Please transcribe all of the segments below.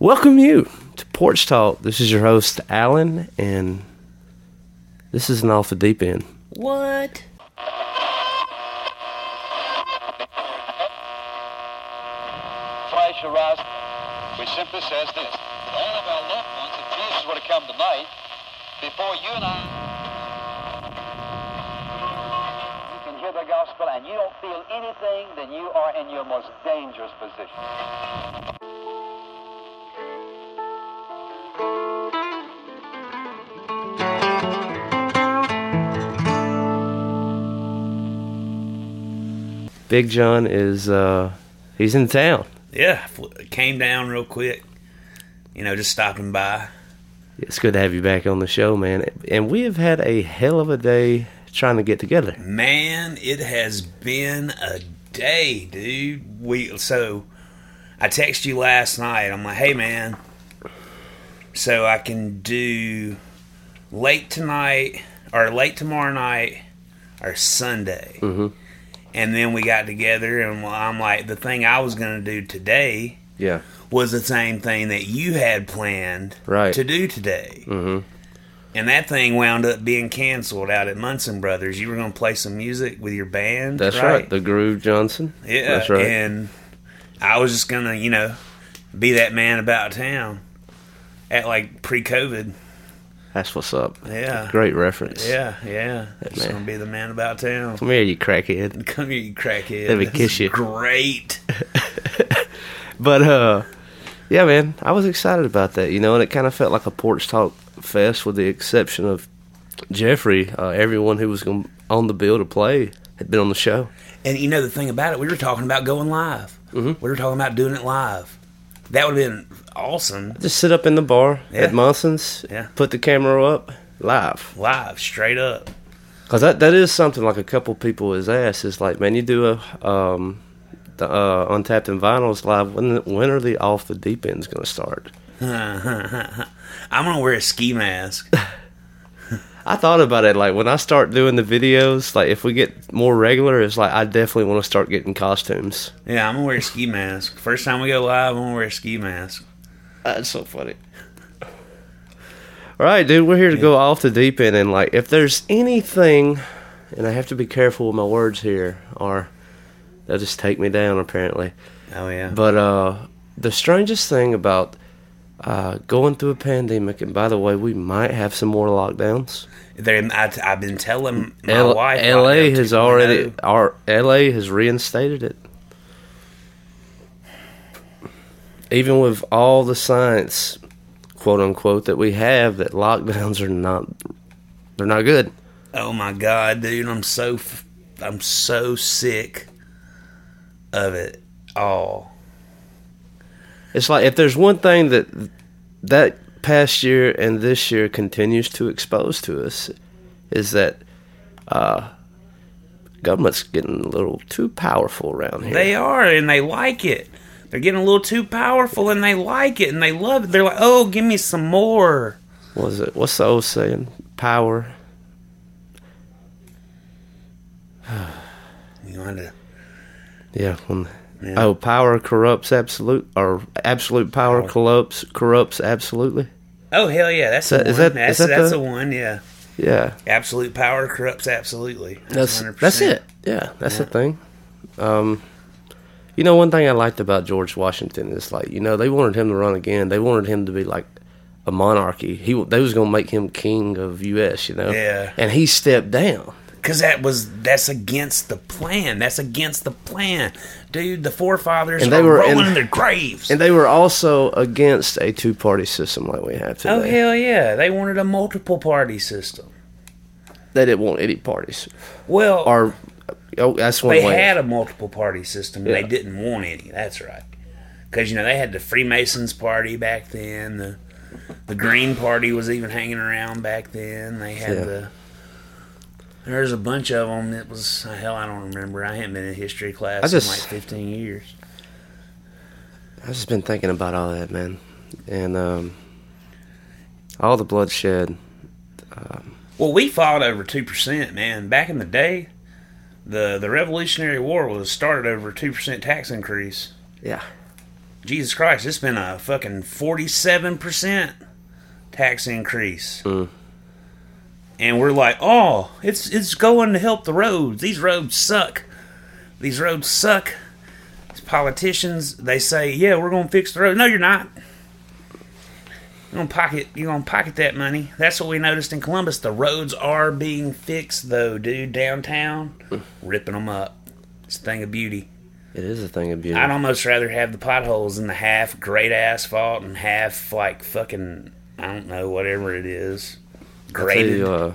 Welcome you to Porch Talk. This is your host, Alan, and this is an off the deep end. What? Flash arrives, which simply says this. All of our loved ones, if Jesus were to come tonight, before you and I, you can hear the gospel and you don't feel anything, then you are in your most dangerous position. Big John is uh he's in town. Yeah, came down real quick. You know, just stopping by. It's good to have you back on the show, man. And we have had a hell of a day trying to get together. Man, it has been a day, dude. We so I texted you last night. I'm like, hey man, so I can do late tonight or late tomorrow night or Sunday. Mhm. And then we got together, and I'm like, the thing I was gonna do today Yeah. was the same thing that you had planned Right. to do today. Mhm. And that thing wound up being canceled out at Munson Brothers. You were going to play some music with your band. That's right. The Groove Johnson. yeah, That's right. And I was just going to, you know, be that man about town at like pre-COVID. That's what's up. Yeah. Great reference. Yeah, yeah. Just going to be the man about town. Come here, you crackhead. Come here, you crackhead. Let me This kiss you. Great. But uh yeah, man, I was excited about that, you know, and it kind of felt like a porch talk fest with the exception of Jeffrey. Uh, everyone who was on the bill to play had been on the show. And you know the thing about it, we were talking about going live. Mhm. We were talking about doing it live. That would have been awesome. Just sit up in the bar Yeah. at Monson's, Yeah. put the camera up live. Live, straight up. Cause that that is something like a couple people has asked. Is like, man, you do a um, the uh, Untapped and Vinyls live. When when are the off the deep ends gonna start? I'm gonna wear a ski mask. I thought about it. Like when I start doing the videos, like if we get more regular, it's like I definitely want to start getting costumes. Yeah, I'm gonna wear a ski mask. First time we go live, I'm gonna wear a ski mask. That's so funny. All right, dude, we're here to go off the deep end, and like if there's anything, and I have to be careful with my words here, or they'll just take me down. Apparently. Oh yeah. But uh, the strangest thing about uh, going through a pandemic, and by the way, we might have some more lockdowns. There, I, I've been telling my L- wife. LA has already, our LA has reinstated it. Even with all the science, quote unquote, that we have, that lockdowns are not, they're not good. Oh my god, dude! I'm so I'm so sick of it all. It's like if there's one thing that that past year and this year continues to expose to us is that uh, government's getting a little too powerful around here. They are, and they like it. They're getting a little too powerful and they like it and they love it. They're like, oh, give me some more. What was it? What's the old saying? Power. You want to? Yeah. When, Yeah. Oh, power corrupts absolute, or absolute power corrupts corrupts absolutely. Oh hell yeah, that's that- the is one. that- that's is that that's the- the one. Yeah, Yeah. absolute power corrupts absolutely. That's 100%. that's it. Yeah, that's the thing. Um, you know, one thing I liked about George Washington is like, you know, they wanted him to run again. They wanted him to be like a monarchy. He they was gonna make him king of U.S. You know. Yeah. And he stepped down. Because that was that's against the plan. That's against the plan, dude. The forefathers And they were- rolling and- in their graves. And they were also against a two party system like we have oh, today. oh hell yeah, they wanted a multiple party system. They didn't want any parties. Well, Or oh, that's one they way. had a multiple party system. and Yeah. They didn't want any. That's right. Because you know they had the Freemasons party back then. The the Green Party was even hanging around back then. They had Yeah. the. There's a bunch of them. It was hell. I don't remember. I haven't been in history class I just- in like 15 years. I've just been thinking about all that, man, and um, all the bloodshed. Well, we fought over two percent, man. Back in the day, the the Revolutionary War was started over a two percent tax increase. Yeah. Jesus Christ, it's been a fucking forty-seven percent tax increase, Mm. and we're like, oh, it's it's going to help the roads. These roads suck. These roads suck. These politicians, they say, yeah, we're gonna fix the road. No, you're not. You're gonna pocket. You're gonna pocket that money. That's what we noticed in Columbus. The roads are being fixed, though, dude. Downtown, ripping them up. It's a thing of beauty. It is a thing of beauty. I'd almost rather have the potholes in the half great asphalt and half like fucking I don't know whatever it is graded. you, uh,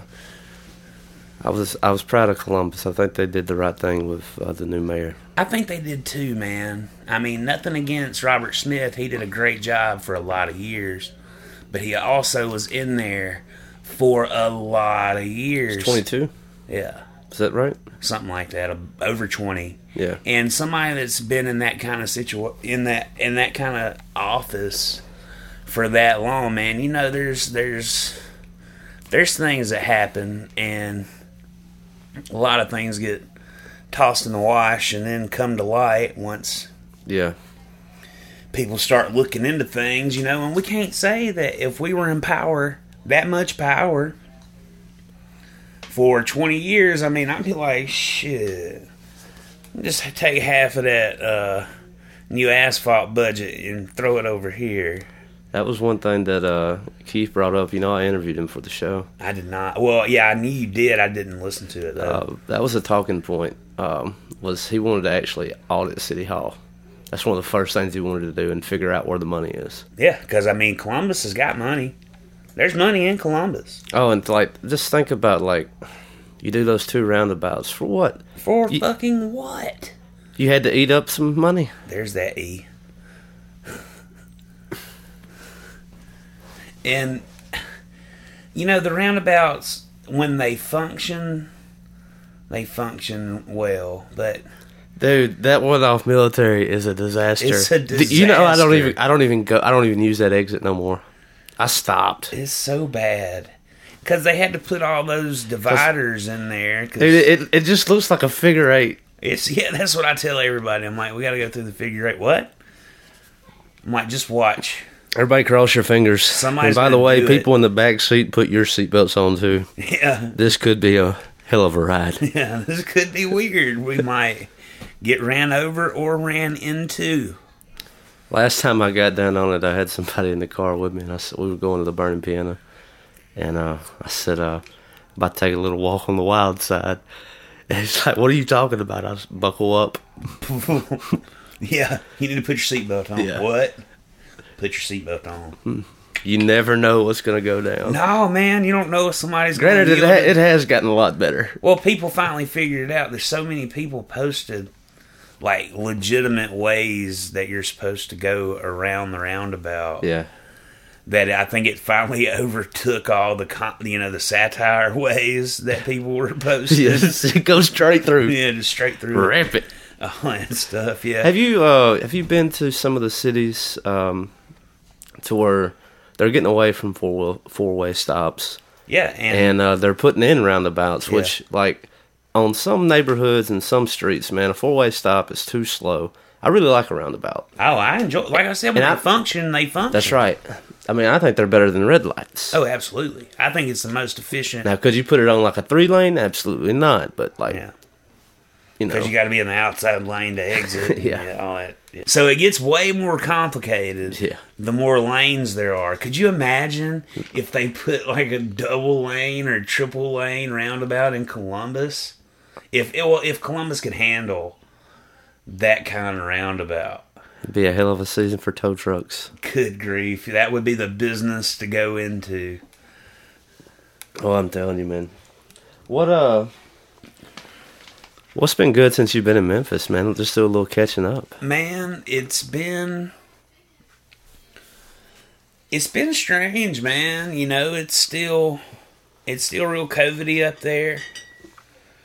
I was I was proud of Columbus. I think they did the right thing with uh, the new mayor. I think they did too, man. I mean, nothing against Robert Smith. He did a great job for a lot of years, but he also was in there for a lot of years. Twenty two. Yeah, Is that right? something like that. Over twenty. Yeah. and somebody that's been in that kind of situa- in that in that kind of office for that long, man, you know, there's there's there's things that happen, and a lot of things get tossed in the wash and then come to light once Yeah. People start looking into things, you know, and we can't say that if we were in power, that much power, for 20 years, I mean, I'd be like, shit, just take half of that uh, new asphalt budget and throw it over here. That was one thing that uh, Keith brought up. You know, I interviewed him for the show. I did not. Well, yeah, I knew you did. I didn't listen to it though. Uh, that was a talking point. Um, was he wanted to actually audit City Hall? That's one of the first things he wanted to do and figure out where the money is. yeah, because I mean, Columbus has got money. There's money in Columbus Oh, and like, just think about like, you do those two roundabouts for what? for You- fucking what? You had to eat up some money. There's that E. And you know the roundabouts when they function, they function well, but Dude, that one off military is a disaster. It's a D- You know, I don't even, I don't even go, I don't even use that exit no more. I stopped. it's so bad because they had to put all those dividers in there. 'cause Dude, it, it just looks like a figure eight. It's yeah, that's what I tell everybody. I'm like, we got to go through the figure eight. What? I'm like, just watch. Everybody cross your fingers. Somebody's and by the way, people in the back seat, put your seatbelts on too. Yeah, This could be a hell of a ride. yeah. This could be weird. We might get ran over or ran into. Last time I got down on it, I had somebody in the car with me, and I said we were going to the Burning Piano, and uh, I said, uh, "About to take a little walk on the wild side." And he's like, "What are you talking about?" I was buckle up. Yeah, you need to put your seatbelt on. Yeah. What? Put your seatbelt on. You never know what's gonna go down. No, man, you don't know if somebody's going Granted, to it, ha- it has gotten a lot better. Well, people finally figured it out. There's so many people posted like legitimate ways that you're supposed to go around the roundabout. Yeah, That I think it finally overtook all the con- you know the satire ways that people were posting. yes, it goes straight through. Yeah, just straight through. Rip it. all that stuff. Yeah. Have you uh have you been to some of the cities um to where they're getting away from four four way stops yeah, and, and uh, they're putting in roundabouts, Yeah. which like on some neighborhoods and some streets, man, a four way stop is too slow. I really like a roundabout. oh, I enjoy. Like I said, when And they I- function, they function. That's right. I mean, I think they're better than red lights. Oh, absolutely. I think it's the most efficient. Now, could you put it on like a three lane? Absolutely not. But like, Yeah. you know, Because you got to be in the outside lane to exit. and Yeah. all that. So it gets way more complicated. Yeah. The more lanes there are. Could you imagine if they put like a double lane or triple lane roundabout in Columbus? If well, if Columbus could handle that kind of roundabout, it'd be a hell of a season for tow trucks. good grief, that would be the business to go into. Oh, I'm telling you, man. What uh, what's been good since you've been in Memphis, man? Just do a little catching up. Man, it's been it's been strange, man. You know, it's still it's still real COVIDy up there.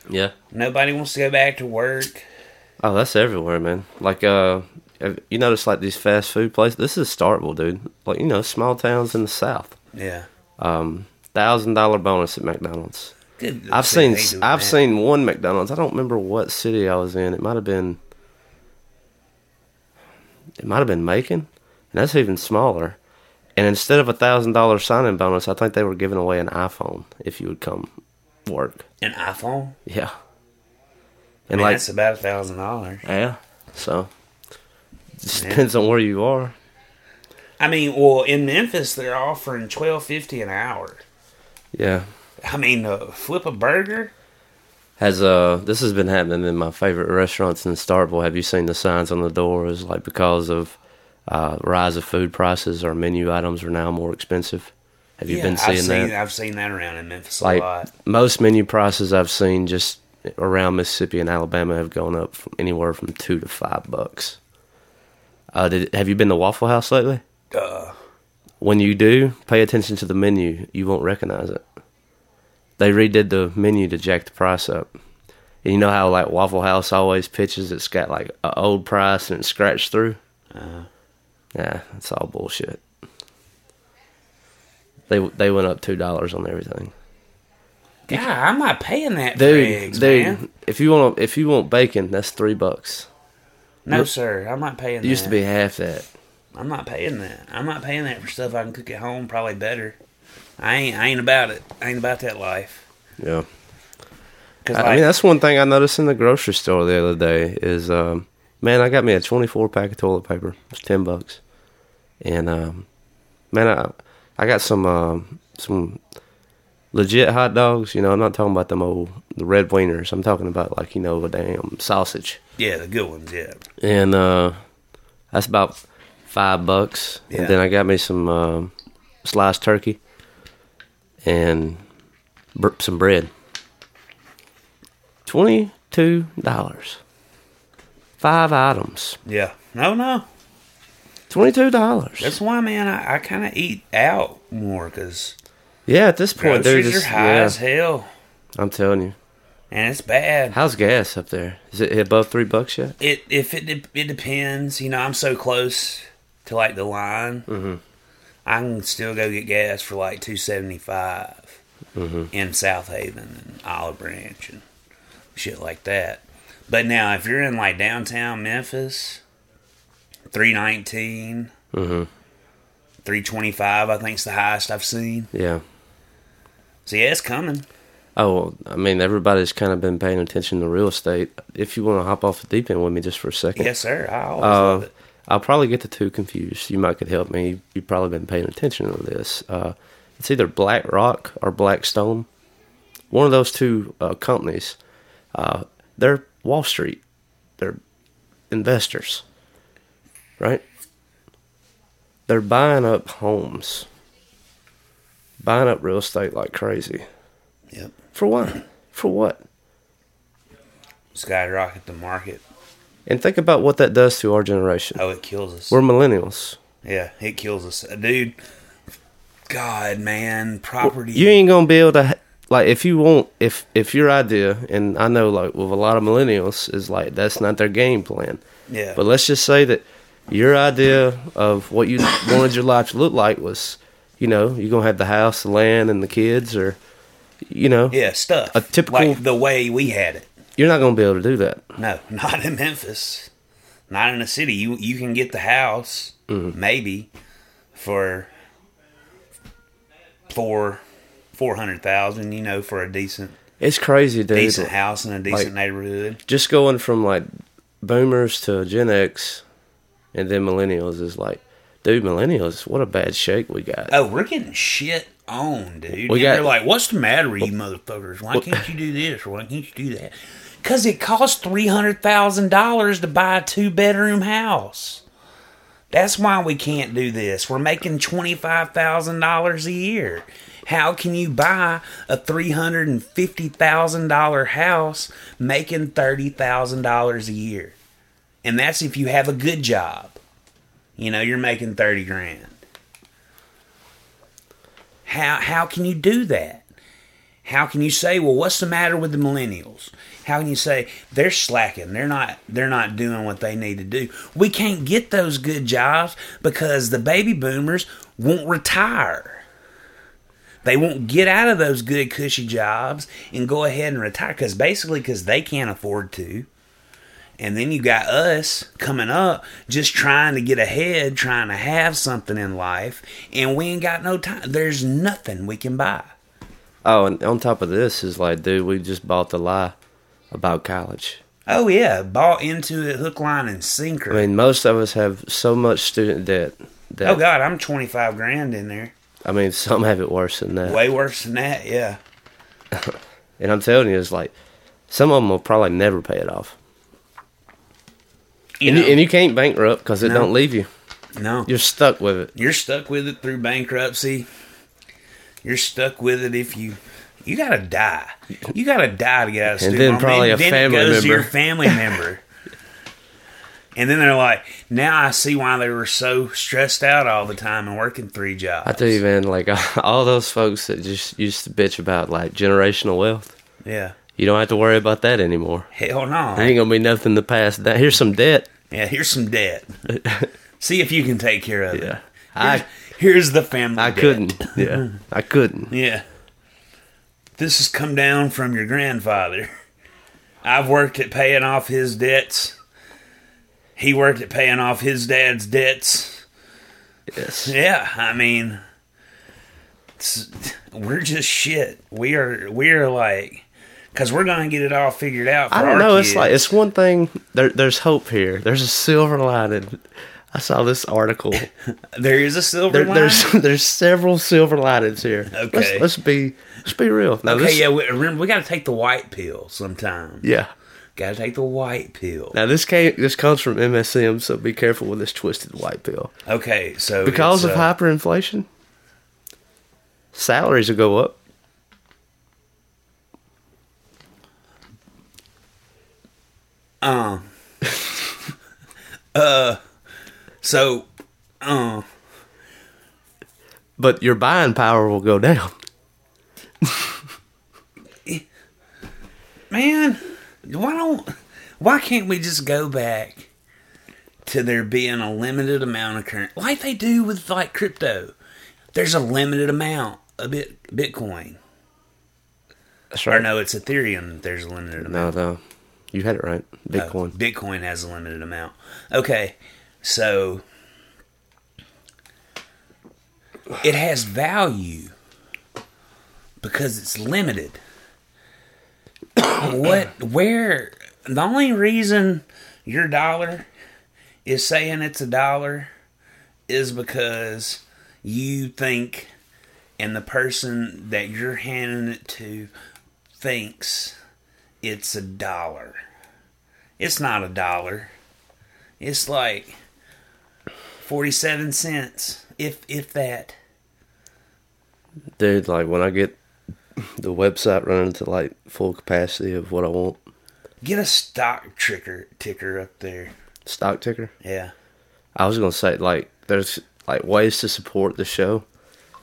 Yeah. Nobody wants to go back to work. Oh, that's everywhere, man. Like, uh, you notice like these fast food places? This is Starkville, dude. Like, you know, small towns in the South. Yeah. Um, thousand dollar bonus at McDonald's. Good. I've seen I've that. seen one McDonald's. I don't remember what city I was in. It might have been it might have been Macon, and that's even smaller. And instead of a thousand dollar signing bonus, I think they were giving away an iPhone if you would come work. An iPhone. Yeah, And like that's about a thousand dollars. yeah, so it just Yeah. depends on where you are. I mean, well, in Memphis they're offering twelve fifty an hour. Yeah, I mean, uh, flip a burger. has uh this has been happening in my favorite restaurants in Starkville. Have you seen the signs on the doors like because of uh, rise of food prices, our menu items are now more expensive? Have you yeah, been seeing I've seen, that? I've seen that around in Memphis a lot. most menu prices I've seen just around Mississippi and Alabama have gone up from anywhere from two to five bucks. Uh, did, have you been to Waffle House lately? Uh, When you do, pay attention to the menu. You won't recognize it. They redid the menu to jack the price up. And you know how like Waffle House always pitches it's got like an old price and it's scratched through. uh, Yeah, it's all bullshit. They they went up two dollars on everything. God, I'm not paying that for Dude, eggs, dude, man. if you want if you want bacon, that's three bucks. No, Look, sir, I'm not paying. It used to that. be half that. I'm not paying that. I'm not paying that for stuff I can cook at home. Probably better. I ain't. I ain't about it. I ain't about that life. Yeah. I, I mean, that's one thing I noticed in the grocery store the other day is, um, man, I got me a 24 pack of toilet paper. It's 10 bucks. And, um, man, I, I got some, um, some legit hot dogs. You know, I'm not talking about them old, the red wieners. I'm talking about like, you know, a damn sausage. yeah, the good ones. Yeah, And, uh, that's about five bucks. Yeah. And then I got me some, um, sliced turkey and br- some bread. Twenty-two dollars. Five items. yeah. No, no. Twenty-two dollars. That's why, man. I, I kind of eat out more because Yeah, at this point, they're just. are high yeah, as hell, I'm telling you. and it's bad. How's gas up there? Is it above three bucks yet? It if it it depends. You know, I'm so close to like the line. Mm-hmm. I can still go get gas for like two Mm-hmm. in Southaven and Olive Branch and shit like that. But now, if you're in like downtown Memphis, three nineteen, Mm-hmm. three twenty five, I think's the highest I've seen. Yeah. So yeah, it's coming. Oh, I mean, everybody's kind of been paying attention to real estate. If you want to hop off the deep end with me just for a second, Yes, sir. I always Uh, love it. I'll probably get the two confused. You might could help me. You've probably been paying attention to this. Uh, it's either BlackRock or Blackstone. One of those two uh, companies. Uh, they're Wall Street. They're investors, right? They're buying up homes, buying up real estate like crazy. Yep. For what? For what? Skyrocket the market. And think about what that does to our generation. Oh, it kills us. We're millennials. Yeah, it kills us, Uh, dude. God, man, property. You ain't gonna be able to like if you want if if your idea and I know like with a lot of millennials is like that's not their game plan. Yeah. But let's just say that your idea of what you wanted your life to look like was, you know, you're gonna have the house, the land, and the kids, or, you know, yeah, stuff. A typical- like the way we had it. you're not gonna be able to do that. No, not in Memphis. Not in the city. You you can get the house Mm-hmm. maybe for four four hundred thousand. You know, for a decent It's crazy, dude. decent house in a decent like- neighborhood. Just going from like boomers to Gen X, and then millennials is like, dude, millennials, what a bad shake we got. Oh, we're getting shit on, dude. We And got- they're like, "What's the matter with you, motherfuckers? Why can't you do this why can't you do that?" Because it costs three hundred thousand dollars to buy a two bedroom house. That's why we can't do this. We're making twenty five thousand dollars a year. How can you buy a three hundred and fifty thousand dollar house making thirty thousand dollars a year? And that's if you have a good job. You know, you're making thirty grand. How how can you do that? How can you say, well, what's the matter with the millennials? How can you say they're slacking? They're not they're not doing what they need to do. We can't get those good jobs because the baby boomers won't retire. They won't get out of those good cushy jobs and go ahead and retire because basically because they can't afford to. And then you got us coming up just trying to get ahead, trying to have something in life, and we ain't got no time. There's nothing we can buy. Oh, and on top of this is like, dude, we just bought the lie about college. Oh yeah, bought into it hook, line, and sinker. I mean, most of us have so much student debt that oh god, I'm 25 grand in there. I mean, some have it worse than that. Way worse than that, yeah. And I'm telling you, it's like some of them will probably never pay it off. You and, you, and you can't bankrupt because it No. don't leave you. no, You're stuck with it. you're stuck with it through bankruptcy. You're stuck with it if you you gotta die. You gotta die to get out of And student then probably a then family to your family member. and then they're like, now I see why they were so stressed out all the time and working three jobs. I tell you, man, like all those folks that just used to bitch about like generational wealth, Yeah. You don't have to worry about that anymore. Hell no. There ain't gonna be nothing to pass down. Here's some debt. Yeah, here's some debt. See if you can take care of it. Yeah, Here's, I here's the family. I debt. couldn't. Yeah, I couldn't. Yeah. This has come down from your grandfather. I've worked at paying off his debts. He worked at paying off his dad's debts. Yes. Yeah, I mean, we're just shit. We are we are like, because we're gonna get it all figured out. For I don't our know. It's like it's one thing. There, there's hope here. There's a silver lining. I saw this article. there is a silver There, line. there's there's several silver linings here. Okay. Let's, let's be let's be real. Now, okay, this, yeah. We, remember, we got to take the white pill sometime. yeah. Got to take the white pill. Now this came this comes from MSM, so be careful with this twisted white pill. Okay, so Because of uh, hyperinflation, salaries will go up. Uh, uh, so, uh, but your buying power will go down. man, why don't, why can't we just go back to there being a limited amount of current, like they do with like crypto? There's a limited amount of bit Bitcoin. That's Or no, it's Ethereum. There's a limited amount. No, no, you had it right. Oh, Bitcoin. Bitcoin has a limited amount. Okay, so it has value because it's limited. what? Where? The only reason your dollar is saying it's a dollar is because you think, and the person that you're handing it to thinks it's a dollar. It's not a dollar. It's like 47 cents, if if that. Dude, like when I get the website running to like full capacity of what I want, Get a stock ticker ticker up there. stock ticker. Yeah. I was gonna say like there's like ways to support the show.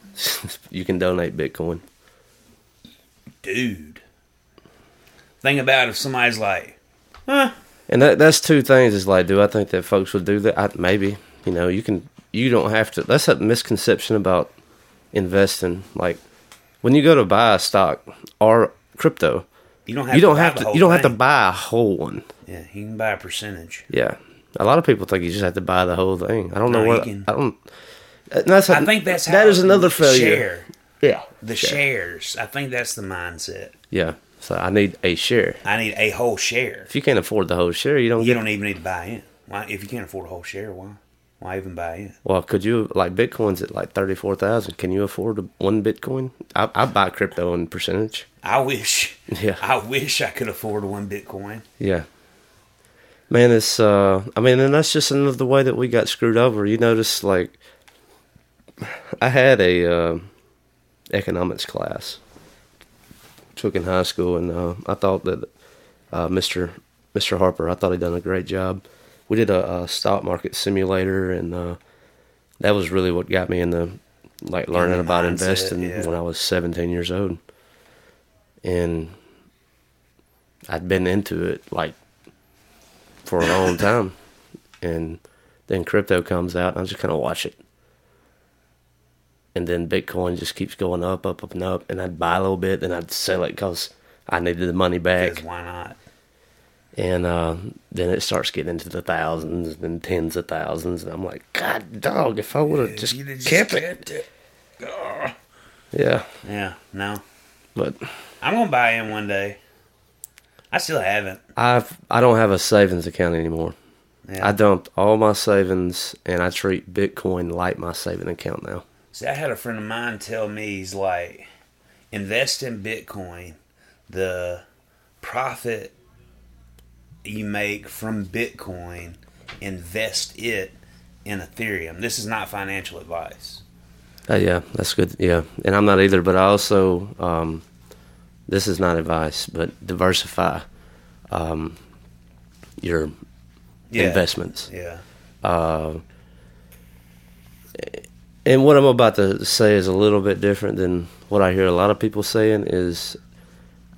you can donate Bitcoin. dude. Think about if somebody's like, huh, And that that's two things. Is like, do I think that folks would do that? I, maybe. You know, you can. You don't have to. That's a misconception about investing. Like, when you go to buy a stock or crypto, you don't have you don't to have to. You don't have to buy a whole one. Yeah, you can buy a percentage. Yeah. A lot of people think you just have to buy the whole thing. I don't know No, you what. can- I don't. That's I think that's how that is another failure. Share Yeah. the Share. shares. I think that's the mindset. Yeah. So I need a share. I need a whole share. If you can't afford the whole share, you don't You don't even need to buy in. Why? If you can't afford a whole share, why? Why even buy in? Well, could you like Bitcoin's at like thirty four thousand? Can you afford one Bitcoin? I, I buy crypto in percentage. I wish. Yeah. I wish I could afford one Bitcoin. Yeah. Man, it's uh I mean, and that's just another way that we got screwed over. You notice like I had a uh, economics class took in high school and uh, I thought that uh, Mr. Mr. Harper, I thought he'd done a great job. We did a, a stock market simulator and uh, that was really what got me into like learning the about mindset, investing yeah. when I was 17 years old. And I'd been into it like for a long time, and then crypto comes out, and I just kind of watch it, and then Bitcoin just keeps going up, up, up, and up, and I'd buy a little bit, then I'd sell it because I needed the money back, why not? and uh, then it starts getting into the thousands and tens of thousands, and I'm like, God, dog, if I would have just just kept it, kept it. Ugh. yeah, Yeah, no. but I'm gonna buy in one day. I still haven't. I've I don't have a savings account anymore. Yeah. I dumped all my savings, and I treat Bitcoin like my saving account now. See, I had a friend of mine tell me he's like, invest in Bitcoin. The profit you make from Bitcoin, invest it in Ethereum. This is not financial advice. Uh, yeah, that's good. Yeah, and I'm not either, but I also um, this is not advice, but diversify um, your Yeah. investments. Yeah. Uh, and what I'm about to say is a little bit different than what I hear a lot of people saying. Is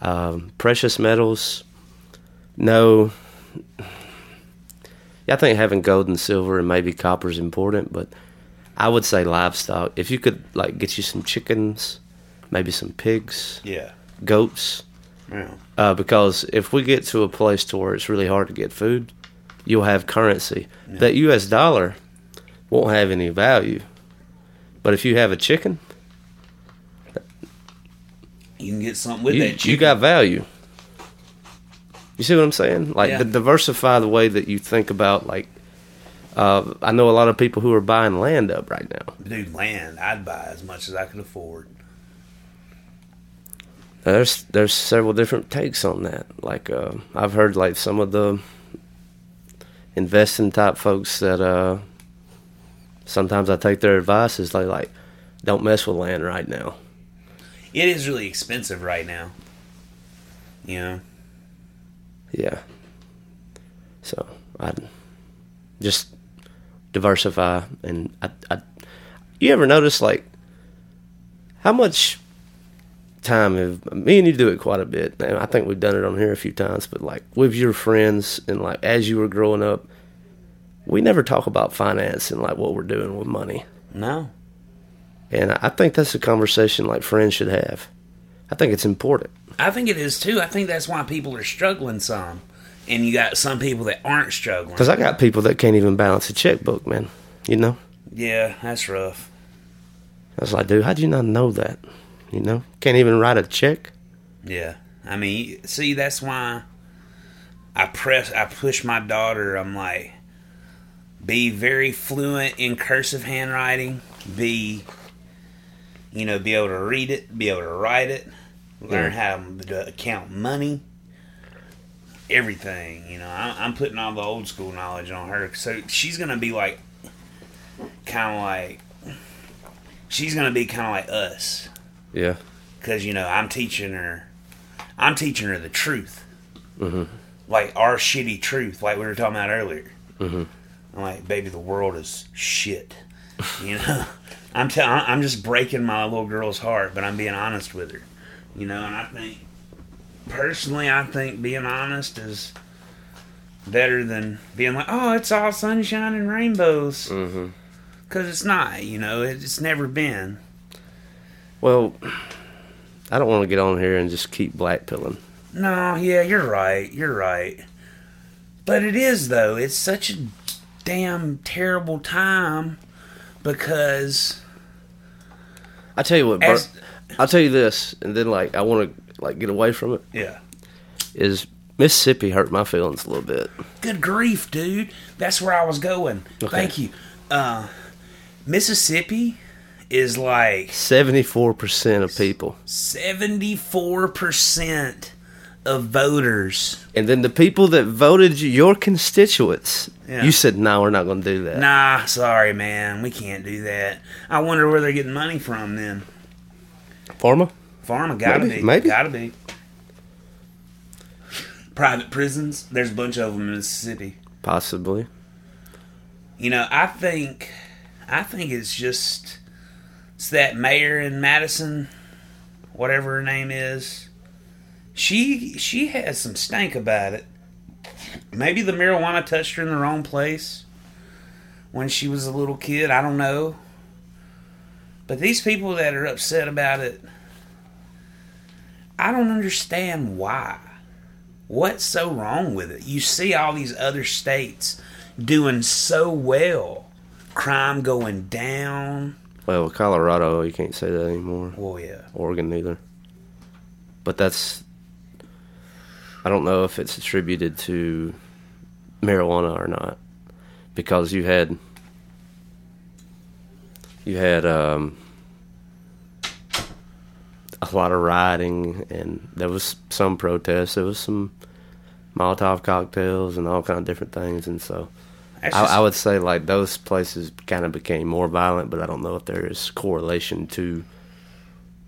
um, precious metals? No. Yeah, I think having gold and silver and maybe copper is important, but I would say livestock. If you could like get you some chickens, maybe some pigs, Yeah. goats, Yeah. uh, because if we get to a place to where it's really hard to get food, you'll have currency. That U.S. dollar won't have any value, but if you have a chicken, You can get something with you, that. you got value. You see what I'm saying? Like Yeah. the diversify the way that you think about. Like uh, I know a lot of people who are buying land up right now. Dude, land. I'd buy as much as I could afford. There's there's several different takes on that. Like uh, I've heard like some of the investing type folks that uh, sometimes I take their advice is like like don't mess with land right now. It is really expensive right now. You know? Yeah. So I just diversify and I, I you ever notice like how much time have me and you do it quite a bit. And I think we've done it on here a few times, but like with your friends and like as you were growing up, we never talk about finance and like what we're doing with money. No. And I think that's a conversation like friends should have. I think it's important. I think it is too. I think that's why people are struggling some. And you got some people that aren't struggling. Because I got people that can't even balance a checkbook, man. You know? Yeah, that's rough. I was like, dude, how'd you not know that? You know? Can't even write a check? Yeah. I mean, see, that's why I press, I push my daughter. I'm like, be very fluent in cursive handwriting. Be, you know, be able to read it, be able to write it, learn how to count money, everything. You know, I, I'm putting all the old school knowledge on her, so she's gonna be like, kind of like, she's gonna be kind of like us Yeah. because you know I'm teaching her, I'm teaching her the truth, mm-hmm. like our shitty truth, like we were talking about earlier. Mm-hmm. I'm like, baby, the world is shit. You know, I'm tell- I'm just breaking my little girl's heart, but I'm being honest with her. You know, and I think personally, I think being honest is better than being like, oh, it's all sunshine and rainbows. Mm-hmm. Because it's not. You know, it's never been. Well, I don't want to get on here and just keep blackpilling. No, yeah, you're right. You're right. But it is though. It's such a damn terrible time because I tell you what, bro, As- I'll tell you this, and then like I want to like get away from it. yeah. Is Mississippi hurt my feelings a little bit? Good grief, dude. That's where I was going. Okay. Thank you. Uh Mississippi is like Seventy four percent of people, 74% of voters. and then the people that voted you, your constituents, Yeah. you said no, we're not going to do that. Nah, sorry, man. We can't do that. I wonder where they're getting money from then. Pharma? Pharma gotta Maybe, be. maybe. Gotta be. Private prisons. There's a bunch of them in Mississippi. Possibly. You know, I think, I think it's just it's that mayor in Madison, whatever her name is. She she has some stank about it. Maybe the marijuana touched her in the wrong place when she was a little kid. I don't know. But these people that are upset about it, I don't understand why. What's so wrong with it? You see all these other states doing so well, crime going down. Well, Colorado, you can't say that anymore. Well, yeah. Oregon neither. But that's I don't know if it's attributed to marijuana or not. Because you had you had um a lot of rioting and there was some protests, there was some Molotov cocktails and all kind of different things and so I, I would say like those places kind of became more violent, but I don't know if there is correlation to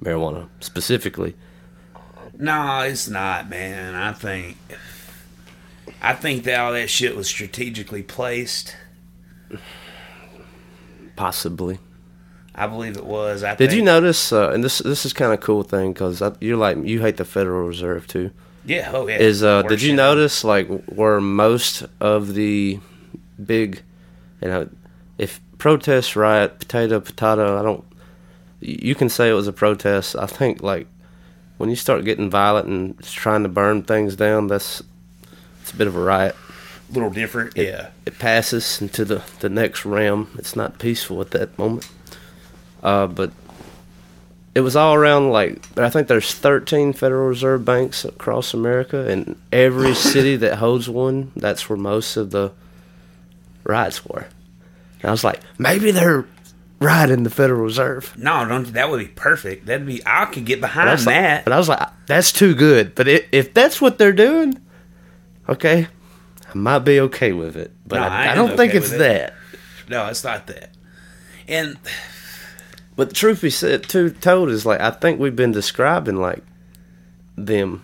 marijuana specifically. No, it's not, man. I think I think that all that shit was strategically placed. Possibly. I believe it was. I Did think, you notice? Uh, and this this is kind of cool thing because you're like you hate the Federal Reserve too. Yeah. Oh yeah. Is uh, did you notice like where most of the big, you know, if protest riot potato potato, I don't. You can say it was a protest. I think like when you start getting violent and trying to burn things down, that's it's a bit of a riot. A little different. It, yeah. it passes into the, the next realm. It's not peaceful at that moment. Uh, but it was all around like I think there's 13 Federal Reserve banks across America, and every city that holds one, that's where most of the riots were. And I was like, maybe they're rioting the Federal Reserve. No, don't. That would be perfect. That'd be. I could get But behind like, that. but I was like, that's too good. But i if that's what they're doing, okay, I might be okay with it. But No, I I, I don't think it's it. that. no, it's not that. And But the truth be said, too, told is like I think we've been describing like them.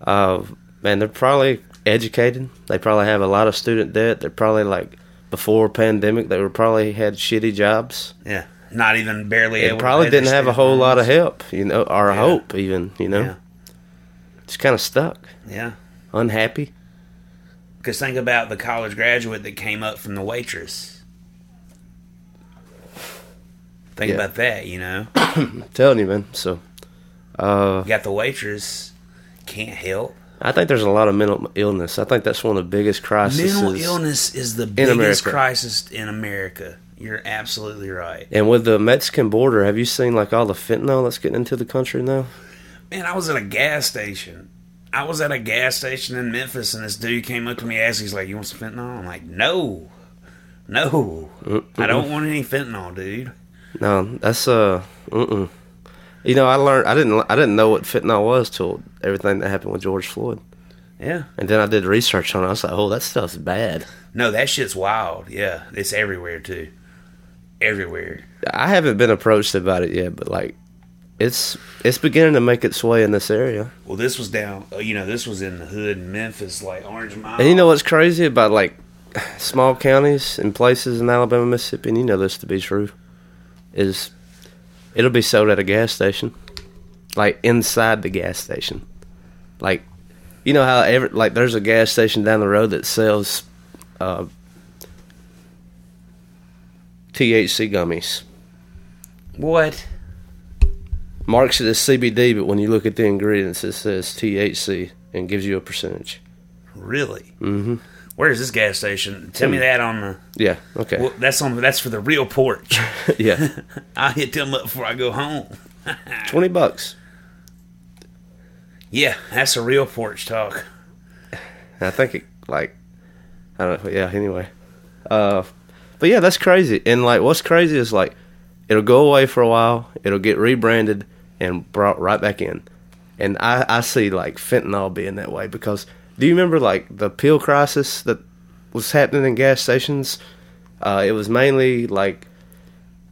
Uh, man, they're probably educated. They probably have a lot of student debt. They're probably like before pandemic, they were probably had shitty jobs. yeah, not even barely. They able probably didn't have a whole lot of help, you know, or Yeah. hope even, you know. Yeah. Just kind of stuck, Yeah. unhappy. Because think about the college graduate that came up from the waitress. Think Yeah. about that, you know. telling you, man. So, uh, You got the waitress, can't help. I think there's a lot of mental illness. I think that's one of the biggest crises. Mental illness is the biggest crisis in America. You're absolutely right. And with the Mexican border, have you seen like all the fentanyl that's getting into the country now? Man, I was at a gas station. I was at a gas station in Memphis, and this dude came up to me, asked, he's like, "You want some fentanyl?" I'm like, "No, no, I don't want any fentanyl, dude." No, that's uh, mm-mm. You know, I learned I didn't I didn't know what fentanyl was till everything that happened with George Floyd, Yeah, and then I did research on it. I was like, oh, that stuff's bad. no, that shit's wild. Yeah, it's everywhere too, everywhere. I haven't been approached about it yet, but like, it's it's beginning to make its way in this area. Well, this was down, uh, you know, this was in the hood in Memphis, like Orange Mound. And you know what's crazy about like small counties and places in Alabama, Mississippi, and you know this to be true, is it'll be sold at a gas station. like inside the gas station. Like, you know how every like there's a gas station down the road that sells uh, THC gummies. What? Marks it as CBD, but when you look at the ingredients, it says THC and gives you a percentage. Really? Mm-hmm. Where's this gas station? Tell me that on the. Yeah. Okay. Well, that's on. That's for the real porch. yeah. I'll hit them up before I go home. Twenty bucks. Yeah, that's a real porch talk. I think it like I don't know. Yeah. Anyway, uh, but yeah, that's crazy. And like, what's crazy is like it'll go away for a while. It'll get rebranded and brought right back in. And I I see like fentanyl being that way because do you remember like the pill crisis that was happening in gas stations? Uh, it was mainly like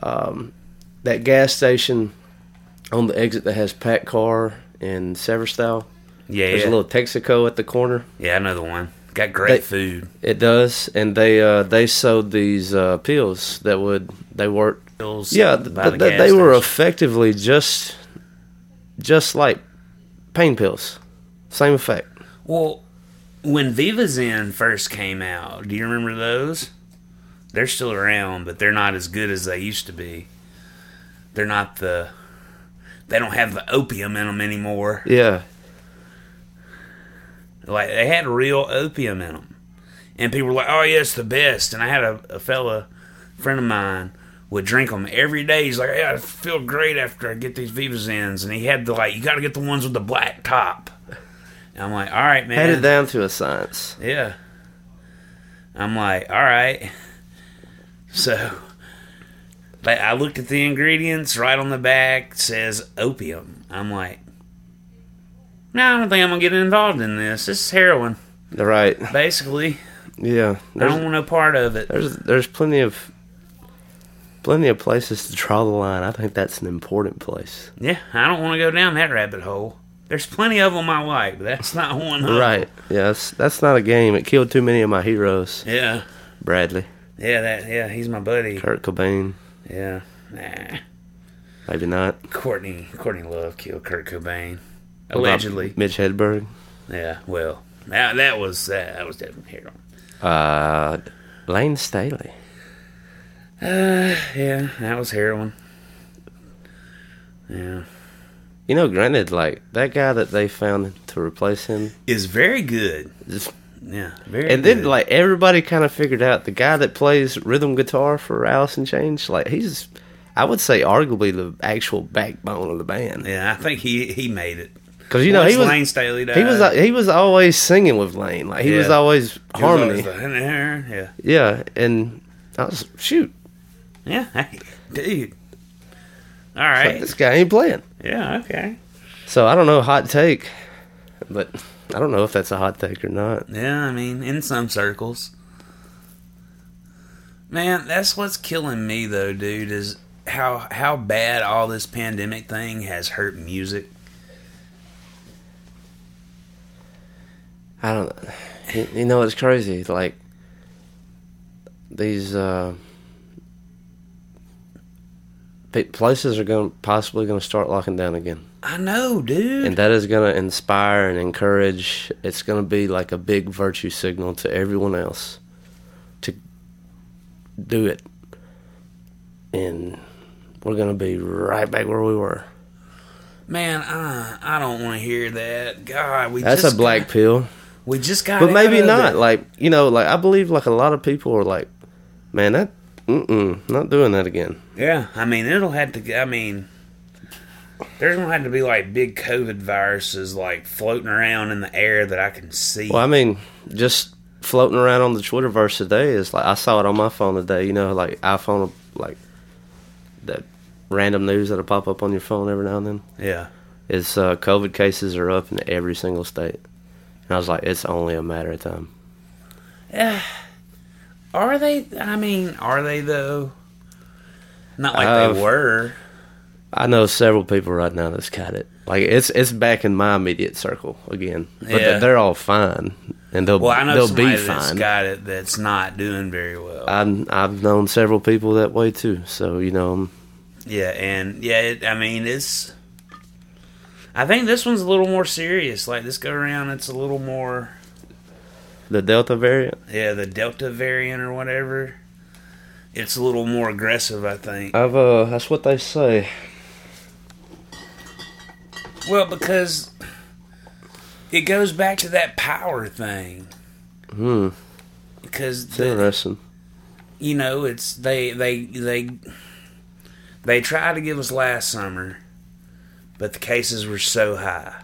um, that gas station on the exit that has Pat Car and Severstyle. Yeah, There's yeah. a little Texaco at the corner. yeah, I know the one. Got great They- food. It does, and they uh, they sold these uh, pills that would they worked. Pills Yeah, by th- the th- they were effectively just just like pain pills, same effect. Well, when Vivazen first came out, do you remember those? They're still around, but they're not as good as they used to be. They're not the. They don't have the opium in them anymore. Yeah, Like they had real opium in them, and people were like, "Oh yeah, it's the best." And I had a, a fella friend of mine would drink them every day. He's like, "Yeah, I feel great after I get these Vivazens," and he had the like, "You got to get the ones with the black top." I'm like, "All right, man." Headed down to a science. Yeah. I'm like, all right. So, like, I looked at the ingredients right on the back says opium. I'm like, no, I don't think I'm gonna get involved in this. This is heroin, Right? basically. Yeah. I don't want no part of it. there's there's plenty of plenty of places to draw the line. I think that's an important place. Yeah, I don't want to go down that rabbit hole. There's plenty of them I like, that's not one. Right? Yes. That's not a game. It killed too many of my heroes. Yeah. Bradley, Yeah. That. Yeah. He's my buddy. Kurt Cobain. Yeah. Nah. Maybe not. Courtney. Courtney Love killed Kurt Cobain. Allegedly. Mitch Hedberg. Yeah, well, that, that was that, that was definitely heroin. Uh, Layne Staley. Yeah, that was heroin. Yeah, You know, granted, like that guy that they found to replace him, is very good. just, Yeah, very. and then like everybody kind of figured out the guy that plays rhythm guitar for Alice in Chains, like he's, I would say, arguably the actual backbone of the band. yeah, I think he he made it. Because you know Once he was Layne Staley died. he was uh, he was always singing with Layne, like he was always He was harmony. always the- yeah, yeah, and I was shoot, yeah, hey, dude. All right, like, this guy ain't playing. Yeah. Okay. So I don't know, hot take, but I don't know if that's a hot take or not. Yeah, I mean, in some circles. Man, that's what's killing me though, dude, is how how bad all this pandemic thing has hurt music. I don't. You, you know, it's crazy. Like these uh, pa- places are going possibly going to start locking down again, I know, dude. and that is going to inspire and encourage. It's going to be like a big virtue signal to everyone else to do it, and we're going to be right back where we were. Man, I I don't want to hear that. God, we That's a black got, pill. we just got, but maybe not. Like you know, like I believe like a lot of people are like, man, that mm not doing that again. Yeah, I mean, it'll have to. I mean, there's gonna have to be like big COVID viruses like floating around in the air that I can see. Well, I mean, just floating around on the Twitterverse today is like I saw it on my phone today. You know, like iPhone, like that random news that'll pop up on your phone every now and then. yeah, Is uh, COVID cases are up in every single state, and I was like, it's only a matter of time. are they? I mean, are they though? Not like Uh, they were. I know several people right now that's got it. Like it's it's back in my immediate circle again, but Yeah. they're all fine, and they'll Well, I know they'll be that's fine. got it that's not doing very well. I've I've known several people that way too. So you know, yeah, and yeah, it, I mean, it's I think this one's a little more serious. Like this go around, it's a little more. The Delta variant. Yeah, the Delta variant or whatever. It's a little more aggressive, I think. I've uh, that's what they say. Well, because it goes back to that power thing. Hmm. Because the, interesting. you know, it's they they they they tried to give us last summer, but the cases were so high.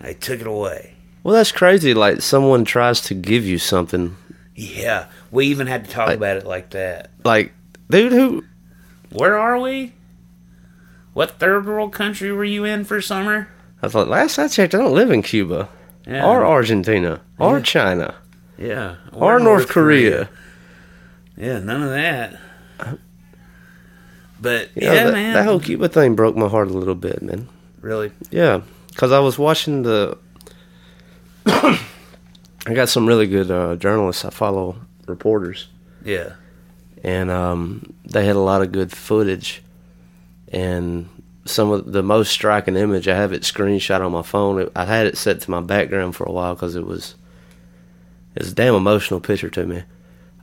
They took it away. Well, that's crazy. Like someone tries to give you something. Yeah, we even had to talk Like- about it like that. Like, dude, who? Where are we? What third world country were you in for summer? I thought last I checked, I don't live in Cuba Yeah. or Argentina or China Yeah. or, North, Korea. Yeah, none of that. But You know, yeah, that, man. that whole Cuba thing broke my heart a little bit, man. really. Yeah, because I was watching the. I got some really good uh, journalists. I follow reporters, Yeah. and um, they had a lot of good footage. And some of the most striking image, I have it screenshot on my phone. I had it set to my background for a while because it was it's a damn emotional picture to me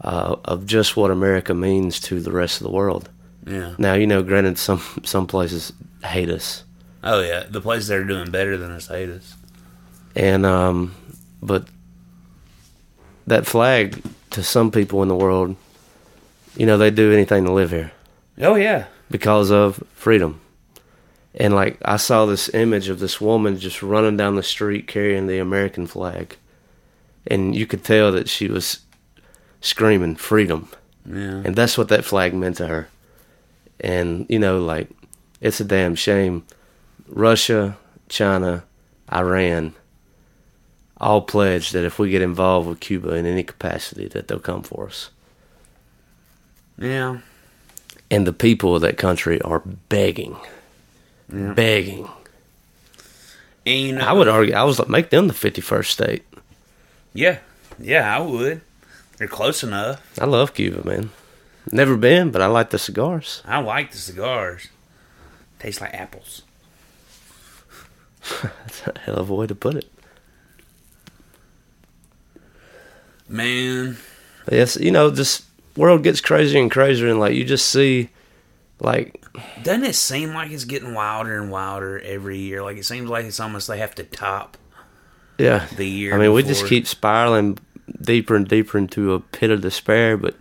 uh, of just what America means to the rest of the world. Yeah. Now you know, granted, some some places hate us, Oh yeah. The places that are doing better than us hate us. And um, but that flag to some people in the world, you know, they do anything to live here Oh yeah. because of freedom. And like I saw this image of this woman just running down the street carrying the American flag, and you could tell that she was screaming freedom, Yeah. and that's what that flag meant to her. And you know, like it's a damn shame. Russia, China, Iran, all pledge that if we get involved with Cuba in any capacity, that they'll come for us. Yeah. And the people of that country are begging, Yeah. begging. And you know, I would argue, I was like, make them the fifty-first state. Yeah. Yeah, I would. They're close enough. I love Cuba, man. Never been, but I like the cigars. I like the cigars. Taste like apples. That's a hell of a way to put it. Man. Yes, you know, this world gets crazier and crazier, and like you just see, like, Doesn't it seem like it's getting wilder and wilder every year? Like it seems like it's almost they have to top yeah, the year. I mean, we just keep spiraling deeper and deeper into a pit of despair. But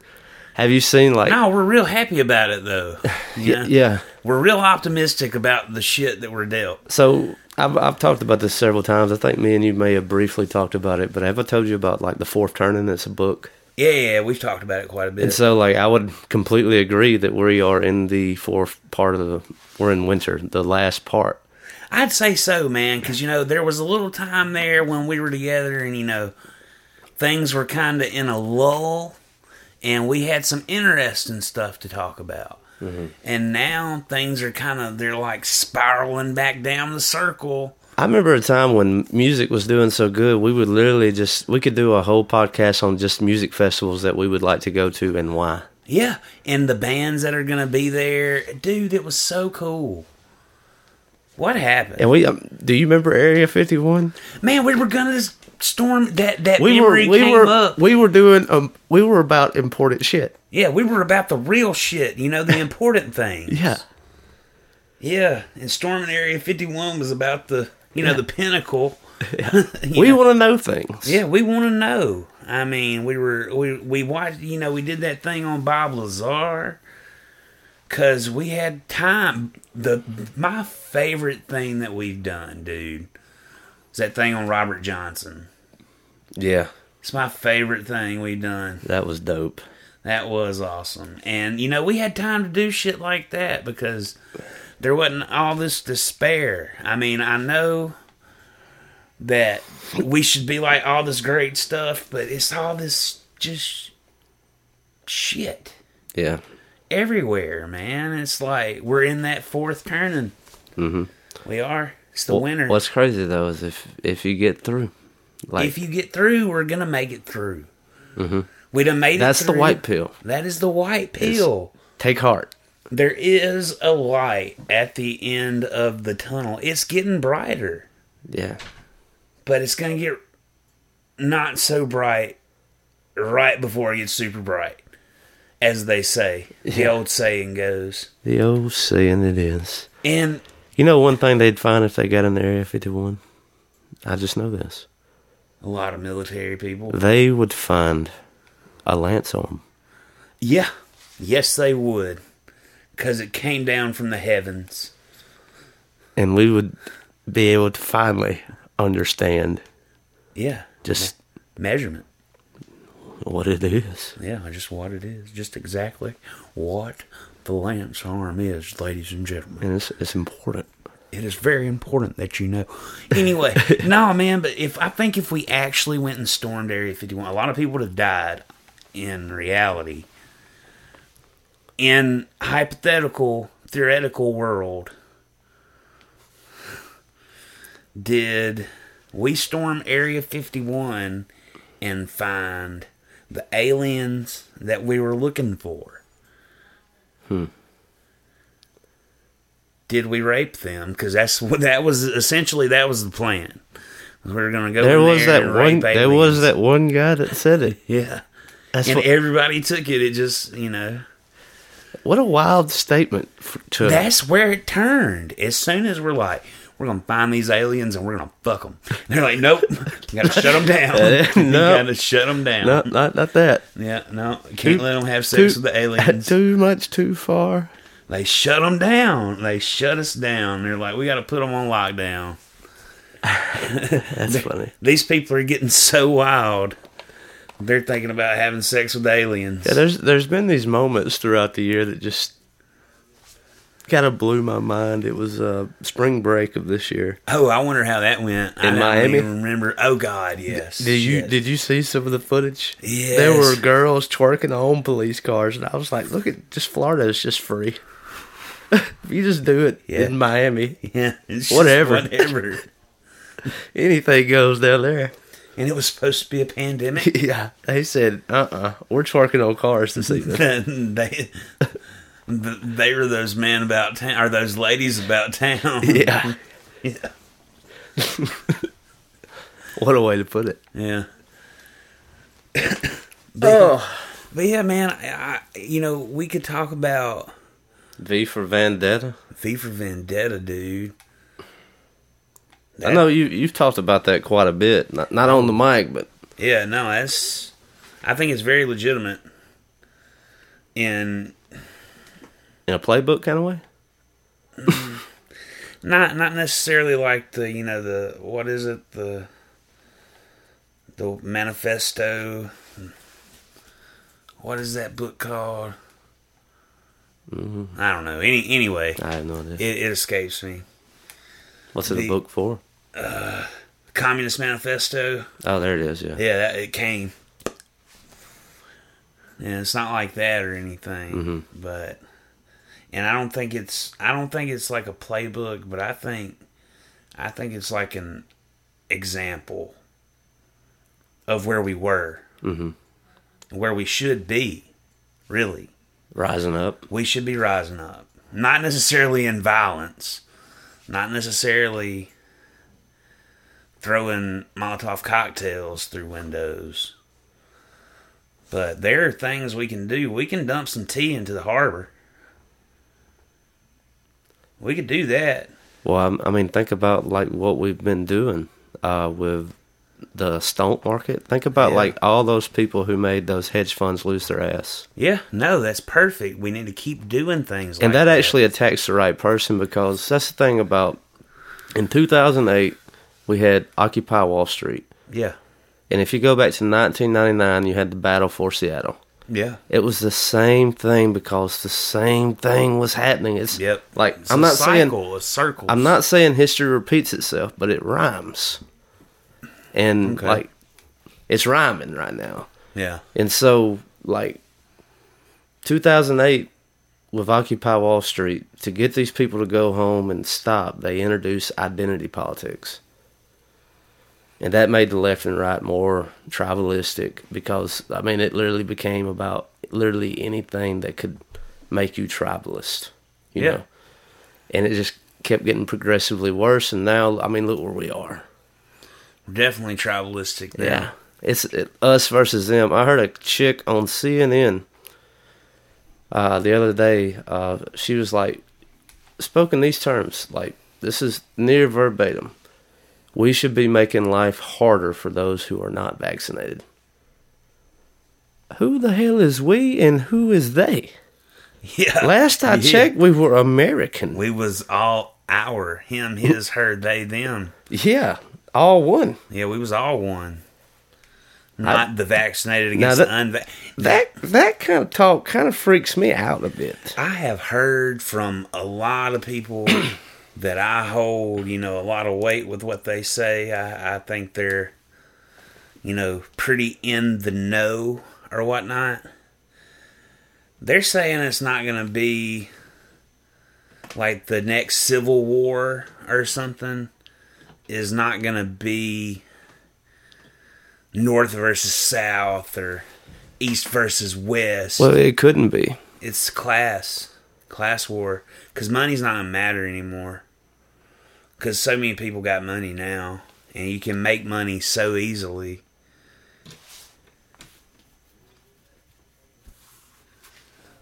have you seen, like, No, we're real happy about it though. Yeah. yeah. We're real optimistic about the shit that we're dealt. So I've I've talked about this several times. I think me and you may have briefly talked about it, but have I told you about like the fourth turning? It's a book. Yeah, yeah, we've talked about it quite a bit. And so, like, I would completely agree that we are in the fourth part of the. We're in winter, the last part. I'd say so, man, because you know there was a little time there when we were together, and you know things were kind of in a lull, and we had some interesting stuff to talk about. Mm-hmm. And now things are kind of they're like spiraling back down the circle. I remember a time when music was doing so good, we would literally just we could do a whole podcast on just music festivals that we would like to go to and why. Yeah, and the bands that are gonna be there, dude, it was so cool. What happened? And we, um, do you remember Area Fifty One? Man, we were gonna storm that that We were we came were up. we were doing um we were about important shit. Yeah, we were about the real shit, you know, the important things. Yeah, Yeah, and storming Area 51 was about the, you know, the pinnacle. You we want to know things. Yeah, we want to know. I mean, we were we we watched, you know, we did that thing on Bob Lazar cuz we had time. The my favorite thing that we've done, dude, is that thing on Robert Johnson. yeah, It's my favorite thing we've done. that was dope. That was awesome. And, you know, we had time to do shit like that because there wasn't all this despair. I mean, I know that we should be like all this great stuff, but it's all this just shit Yeah, everywhere, man. It's like we're in that fourth turning. Mhm. We are. It's the Well, winter. What's crazy though is if if you get through, like if you get through, we're going to make it through. Mm-hmm. We done made that's it the white pill. That is the white pill. Take heart. there is a light at the end of the tunnel. It's getting brighter, Yeah. but it's going to get not so bright right before it gets super bright, as they say. The Yeah. old saying goes. The old saying it is. And You know one thing they'd find if they got in the Area 51? I just know this. a lot of military people. They would find a lance arm. Yeah. Yes, they would. Because it came down from the heavens. And we would be able to finally understand Yeah. just Measurement. What it is. Yeah, just what it is. Just exactly what the lance arm is, ladies and gentlemen. And it's, it's important. It is very important that you know. Anyway, no, man, but if I think if we actually went and stormed Area 51, a lot of people would have died in reality. In hypothetical, theoretical world, did we storm Area 51 and find the aliens that we were looking for? Hmm. Did we rape them? Because that's what that was. Essentially, that was the plan. We were going to go. There was there that one. There was that one guy that said it. Yeah, That's and what, everybody took it. It just you know. what a wild statement to. That's where it turned. As soon as we're like, we're gonna find these aliens and we're gonna fuck them. They're like, nope, you gotta shut them down. Uh, you no. gotta shut them down. no, not not that. Yeah, no, can't Too- let them have sex too- with the aliens. Too much, too far. They shut them down. They shut us down. They're like, we got to put them on lockdown. That's funny. These people are getting so wild. They're thinking about having sex with aliens. Yeah, there's there's been these moments throughout the year that just kind of blew my mind. It was uh, spring break of this year. oh, I wonder how that went. I In don't Miami? even remember. Oh God, yes. Did you Shit. did you see some of the footage? Yes. There were girls twerking on police cars, and I was like, "Look at just Florida is just free. you just do it Yeah. in Miami, Yeah, it's Whatever. whatever. anything goes down there." and it was supposed to be a pandemic. yeah, they said, "Uh, uh-uh, we're twerking on cars this evening." they, they were those men about town, or those ladies about town. yeah, yeah. what a way to put it. Yeah. but, oh. but yeah, man, I, I, you know, we could talk about V for Vendetta. V for Vendetta, dude. I know you you've talked about that quite a bit, not not on the mic, but Yeah, no, that's. I think it's very legitimate. And in a playbook kind of way. Mm. not not necessarily like the you know the what is it the the manifesto. What is that book called? Mm-hmm. I don't know. Any anyway, I have no idea. it, it escapes me. What's it the- a book for? Uh, Communist Manifesto. Oh, there it is. Yeah. Yeah, that, it came. And it's not like that or anything, mm-hmm. but and I don't think it's I don't think it's like a playbook, but I think I think it's like an example of where we were, mm-hmm. where we should be. Really, Rising up. we should be rising up, not necessarily in violence, not necessarily throwing Molotov cocktails through windows. But there are things we can do. We can dump some tea into the harbor. We could do that. Well, I mean, think about like what we've been doing uh, with the stomp market. Think about Yeah. like all those people who made those hedge funds lose their ass, Yeah, no, that's perfect. We need to keep doing things like and that actually attacks the right person because that's the thing about. In 2008, we had Occupy Wall Street, Yeah, and if you go back to 1999, you had the Battle for Seattle. Yeah. It was the same thing because the same thing was happening. It's Yep. like It's I'm not saying cycle, a circle. I'm not saying history repeats itself, but it rhymes. And Okay. like it's rhyming right now. Yeah, And so like 2008 with Occupy Wall Street to get these people to go home and stop, they introduced identity politics. And that made the left and right more tribalistic because I mean it literally became about literally anything that could make you tribalist. You Yeah. know, and it just kept getting progressively worse. And now, I mean, look where we are. We're definitely tribalistic. Now. Yeah, it's it, us versus them. I heard a chick on CNN uh, the other day. Uh, she was like, spoke in these terms, like this is near verbatim. We should be making life harder for those who are not vaccinated. Who the hell is we and who is they? Yeah. Last I Yeah. checked, we were American. we was all our, him, his, her, they, them. yeah, all one. Yeah, we was all one. Not the vaccinated against that- the unvaccinated. That that kind of talk kind of freaks me out a bit. I have heard from a lot of people that I hold, you know, a lot of weight with what they say. I, I think they're, you know, pretty in the know or whatnot. They're saying it's not going to be like the next Civil War or something is not going to be North versus South or East versus West Well, it couldn't be. it's class class war because money's not gonna matter anymore because so many people got money now and you can make money so easily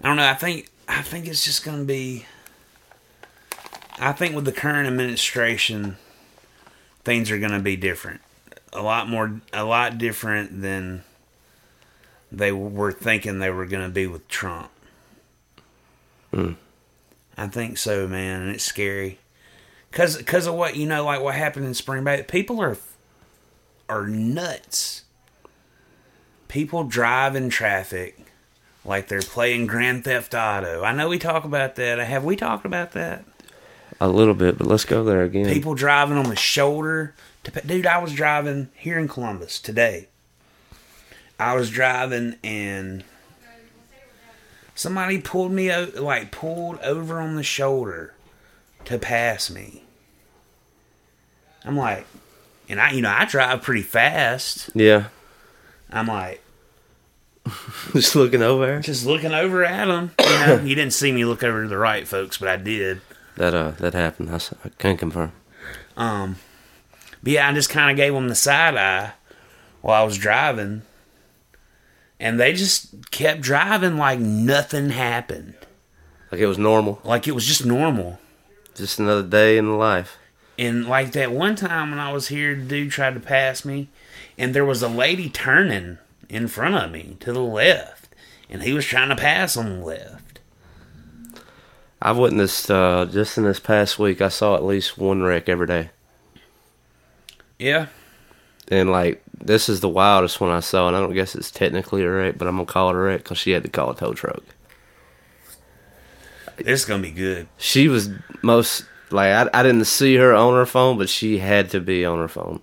i don't know i think i think it's just gonna be i think with the current administration things are gonna be different a lot more a lot different than they were thinking they were going to be with Trump. Hmm. I think so, man, and it's scary. Cause, cause of what you know, like what happened in Spring Bay. People are, are nuts. People drive in traffic like they're playing Grand Theft Auto. I know we talk about that. Have we talked about that? A little bit, but let's go there again. People driving on the shoulder. To, dude, I was driving here in Columbus today. I was driving and somebody pulled me out, like pulled over on the shoulder to pass me. I'm like, and I, you know, I drive pretty fast. yeah, I'm like, just looking over just looking over at him. You know, you didn't see me look over to the right, folks, but I did. That uh, that happened. I can't confirm. Um, but yeah, I just kind of gave them the side eye while I was driving, and they just kept driving like nothing happened, Like it was normal. like it was just normal. Just another day in the life. And like that one time when I was here, the dude tried to pass me, and there was a lady turning in front of me to the left, and he was trying to pass on the left. I've witnessed uh, just in this past week. I saw at least one wreck every day, Yeah, and like this is the wildest one I saw. And I don't guess it's technically a wreck, but I'm gonna call it a wreck because she had to call a tow truck. this is gonna be good. She was most like I, I didn't see her on her phone, but she had to be on her phone.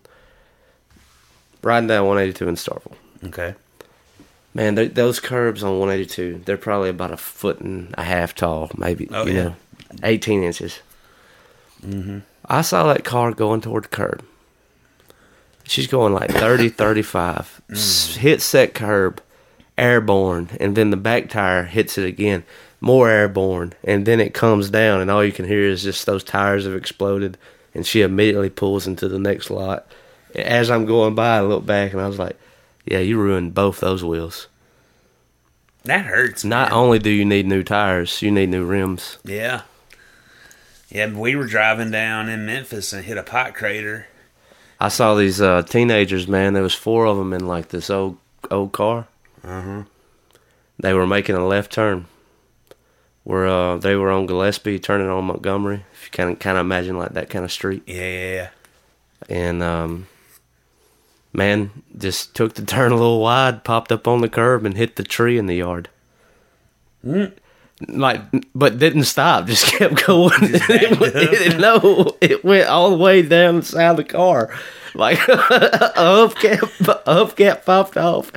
Riding down 182 in Starkville. Okay. Man, th- those curbs on 182, they're probably about a foot and a half tall, maybe. Oh, you yeah. know, 18 inches. Mm-hmm. I saw that car going toward the curb. She's going like 30, 35. S- hits that curb, airborne, and then the back tire hits it again, more airborne, and then it comes down, and all you can hear is just those tires have exploded, and she immediately pulls into the next lot. As I'm going by, I look back, and I was like, yeah, you ruined both those wheels. That hurts. Not man. only do you need new tires, you need new rims. Yeah. Yeah, we were driving down in Memphis and hit a pot crater. I saw these uh, teenagers, man. There was four of them in like this old old car. Uh-huh. They were making a left turn. Where uh, they were on Gillespie, turning on Montgomery. If you kind of kind of imagine like that kind of street, Yeah, yeah, yeah. and um, man just took the turn a little wide, popped up on the curb, and hit the tree in the yard. Like, but didn't stop. Just kept going. it, went- it- no, it went all the way down inside the car. Like a hubcap, a hubcap popped off,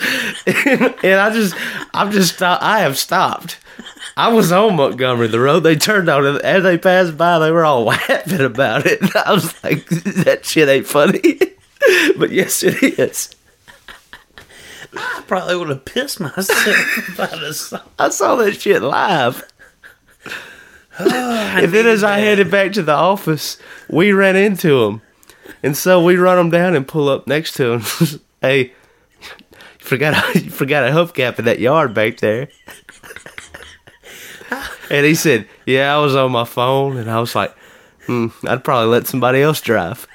and I just, I'm just, I have stopped. I was on Montgomery, the road they turned on, and as they passed by, they were all laughing about it. And I was like, that shit ain't funny, but yes, it is. I probably would have pissed myself about a song. I saw that shit live. Oh, and then as I headed back to the office, we ran into him. And so we run him down and pull up next to him. hey, you forgot you forgot a hubcap in that yard back there. And he said, "Yeah, I was on my phone." And I was like, hmm, "I'd probably let somebody else drive."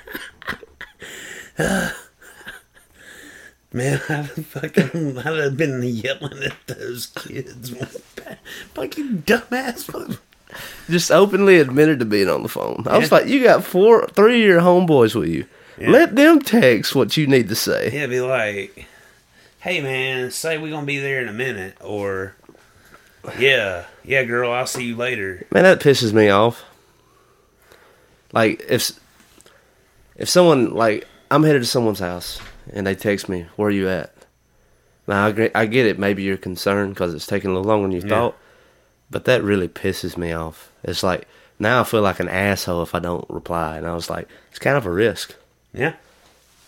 Man, I'd fucking, I'd have been yelling at those kids. fucking dumbass. Just openly admitted to being on the phone. I was Yeah. like, "You got four, three of your homeboys with you. Yeah. Let them text what you need to say." Yeah, be like, hey man, say we're gonna be there in a minute, or yeah, yeah, girl, I'll see you later. Man, that pisses me off. Like if if someone like I'm headed to someone's house and they text me, "Where are you at?" Now I get, I get it. Maybe you're concerned because it's taking a little longer than you Yeah. thought, but that really pisses me off. It's like now I feel like an asshole if I don't reply, and I was like, it's kind of a risk. Yeah.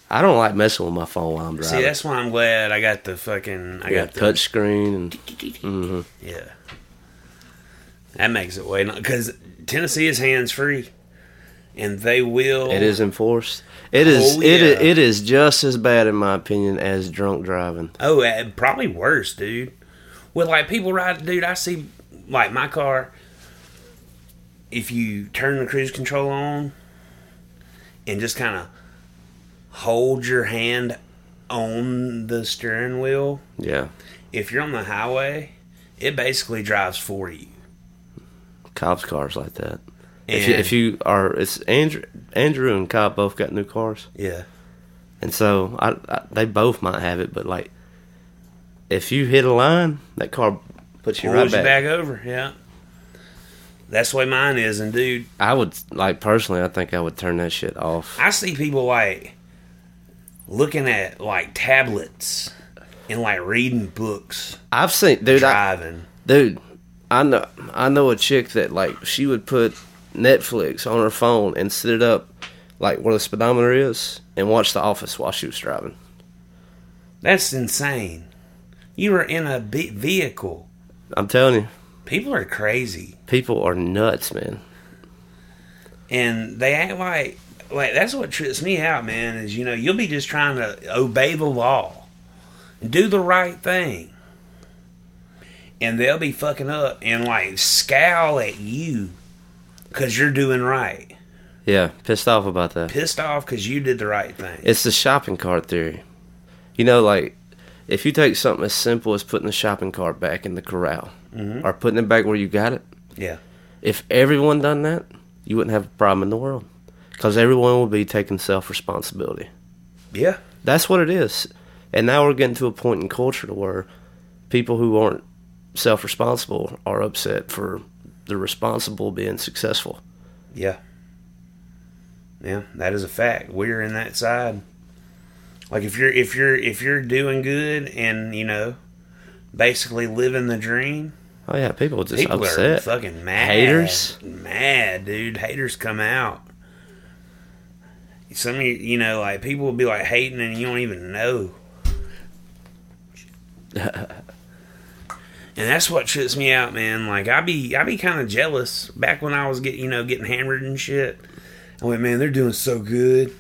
I don't like messing with my phone while I'm driving. See, that's why I'm glad I got the fucking, I yeah, got the touch screen and Yeah. That makes it way because Tennessee is hands free, and they will. it is enforced. It is Oh, it yeah. it is just as bad in my opinion as drunk driving. Oh, uh, probably worse, dude. With like people ride, dude. I see like my car. If you turn the cruise control on and just kind of hold your hand on the steering wheel, Yeah. if you're on the highway, it basically drives for you. cops cars like that. If you, if you are, it's Andrew, Andrew and Cobb both got new cars, Yeah, and so I, I, they both might have it. But like, if you hit a line, that car puts you pulls right you back. back over. Yeah, that's the way mine is. And dude, I would like personally, I think I would turn that shit off. I see people like looking at like tablets and like reading books I've seen, dude, I, driving. dude, I know, I know a chick that like she would put Netflix on her phone and sit it up like where the speedometer is and watch The Office while she was driving. That's insane. You were in a vehicle. I'm telling you, People are crazy, people are nuts, man. and they act like like that's what trips me out, man. Is you know you'll be just trying to obey the law and do the right thing, and they'll be fucking up and like scowl at you because you're doing right, Yeah, pissed off about that. pissed off because you did the right thing. It's the shopping cart theory. You know, like if you take something as simple as putting the shopping cart back in the corral mm-hmm. or putting it back where you got it, Yeah, if everyone done that, you wouldn't have a problem in the world because everyone will be taking self responsibility. yeah, That's what it is. And now we're getting to a point in culture to where people who aren't self responsible are upset for the responsible being successful. yeah, yeah. That is a fact. We're in that side. Like if you're if you're if you're doing good and you know basically living the dream, Oh yeah, people just people are upset. fucking mad. Haters. mad, dude. Haters come out. Some of you, you know, like people will be like hating and you don't even know. And that's what trips me out, man. Like I be, I be kind of jealous. Back when I was getting, you know, getting hammered and shit, I went, man, they're doing so good.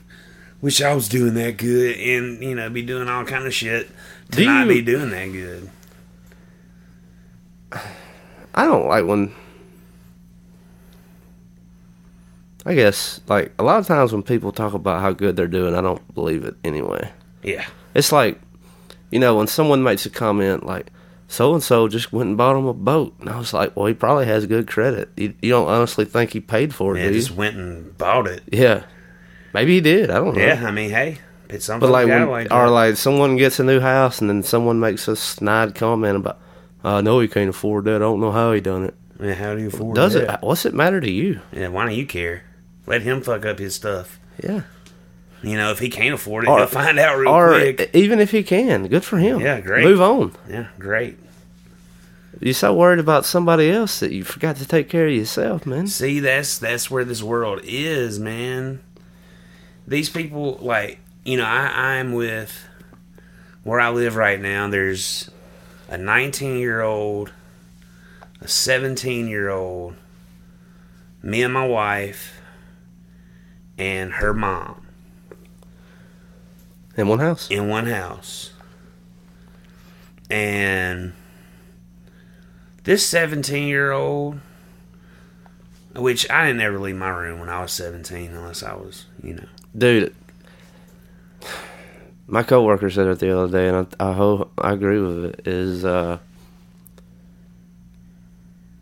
Wish I was doing that good, and you know, be doing all kind of shit to Do not you- be doing that good. I don't like when. I guess like a lot of times when people talk about how good they're doing, I don't believe it anyway. Yeah, It's like, you know, when someone makes a comment like, "So and so just went and bought him a boat," and I was like, "Well, he probably has good credit. You, you don't honestly think he paid for it, do you?" just went and bought it. Yeah, maybe he did. I don't know. Yeah, I mean, hey, it's something But like, like, when, like or like someone gets a new house and then someone makes a snide comment about, "I know he can't afford that. I don't know how he done it." Man, how do you afford Does it? What's it matter to you? Yeah, why don't you care? Let him fuck up his stuff. Yeah. You know, if he can't afford it, Or- he'll find out real or quick. even if he can, good for him. Yeah, great. Move on. Yeah, great. You're so worried about somebody else that you forgot to take care of yourself, man. See, that's that's where this world is, man. These people, like, you know, I, I'm with where I live right now. There's a 19 year old, a 17 year old, me and my wife, and her mom In one house. in one house. And this 17 year old, which I didn't ever leave my room when I was 17 unless I was, you know. Dude, my coworker said it the other day, and I I, ho- I agree with it. Is uh,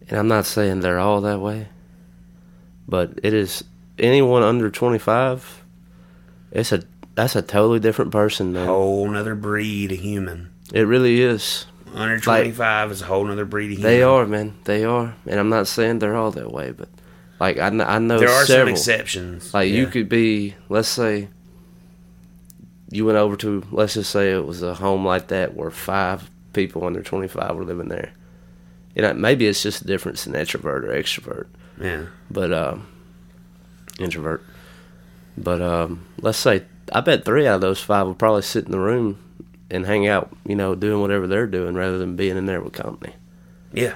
and I'm not saying they're all that way, but it is anyone under 25. It's a that's a totally different person, man. Whole nother breed of human. It really is. Under 25 is a whole nother breed of human. They are, man. They are, and I'm not saying they're all that way, but like I, I know There are several. some exceptions. Like you could be, let's say, you went over to, let's just say it was a home like that where five people under 25 were living there. You know, maybe it's just a difference in introvert or extrovert, Yeah. but um, introvert. But um, let's say, I bet three out of those five would probably sit in the room and hang out, you know, doing whatever they're doing rather than being in there with company. Yeah.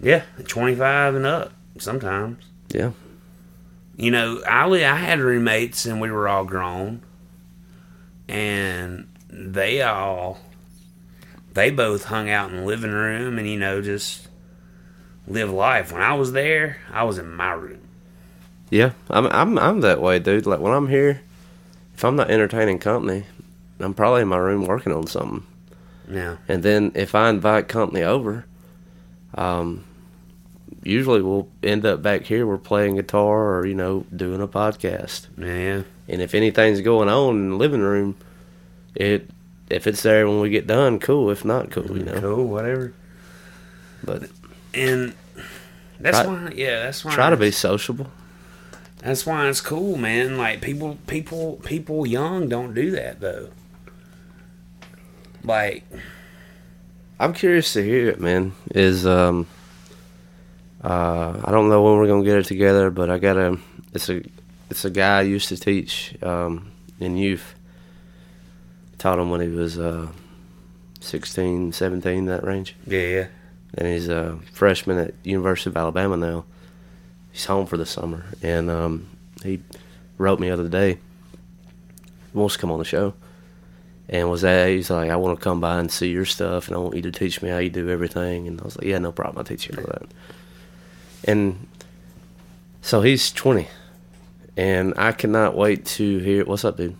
Yeah. 25 and up sometimes. Yeah. You know, I, I had roommates and we were all grown. And they all, they both hung out in the living room and, you know, just live life. When I was there, I was in my room. Yeah, I'm I'm I'm that way, dude. Like when I'm here, if I'm not entertaining company, I'm probably in my room working on something. Yeah. And then if I invite company over, um, usually we'll end up back here. We're playing guitar or you know doing a podcast. Yeah. And if anything's going on in the living room, it if it's there when we get done, cool. If not, cool. You know. Cool, whatever. But And that's Try- why, yeah, that's why. try to be sociable. That's why it's cool, man. Like people, people, people young don't do that though. Like, I'm curious to hear it, man. Is um, uh, I don't know when we're gonna get it together, but I gotta. It's a, it's a guy I used to teach um, in youth. Taught him when he was uh, 16, 17, that range, yeah, yeah, and he's a freshman at University of Alabama now. He's home for the summer, and um, he wrote me the other day. He wants to come on the show and was that he's like, I want to come by and see your stuff, and I want you to teach me how you do everything. And I was like, Yeah, no problem, I'll teach you all that. And so he's 20, and I cannot wait to hear. What's up, dude?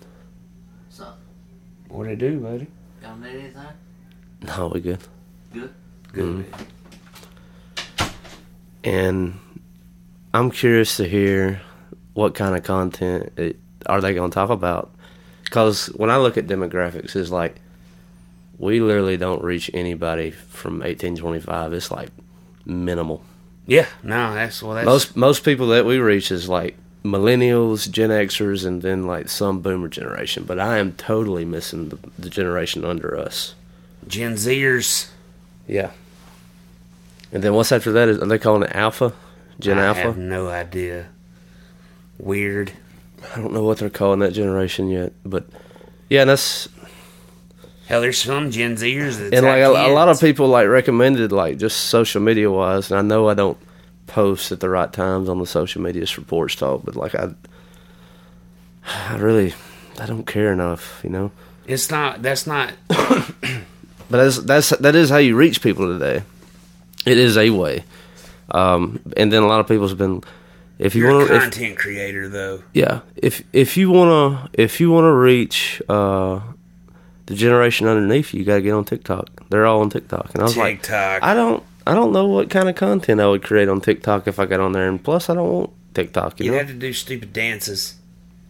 what they do, buddy? Y'all need anything? No, we good. Good. Good. And I'm curious to hear what kind of content it, are they going to talk about. Because when I look at demographics, it's like we literally don't reach anybody from 1825. It's like minimal. Yeah, no, that's well, that's most most people that we reach is like millennials, Gen Xers, and then like some Boomer generation. But I am totally missing the, the generation under us. Gen Zers. Yeah. And then what's after that? Is are they calling it Alpha? Gen I Alpha? have no idea. Weird. I don't know what they're calling that generation yet, but yeah, and that's Hell, there's some Gen Zers that and like a, a lot of people like recommended like just social media wise, and I know I don't post at the right times on the social media Porch Talk, but like I, I really, I don't care enough, you know. It's not. That's not. But that's that's that is how you reach people today. It is a way, um, and then a lot of people's been. If you want to, content creator, though. yeah, if if you wanna if you wanna reach uh, the generation underneath you, you gotta get on TikTok. They're all on TikTok, and I was like, I don't I don't know what kind of content I would create on TikTok if I got on there, and plus I don't want TikTok. You You know, have to do stupid dances.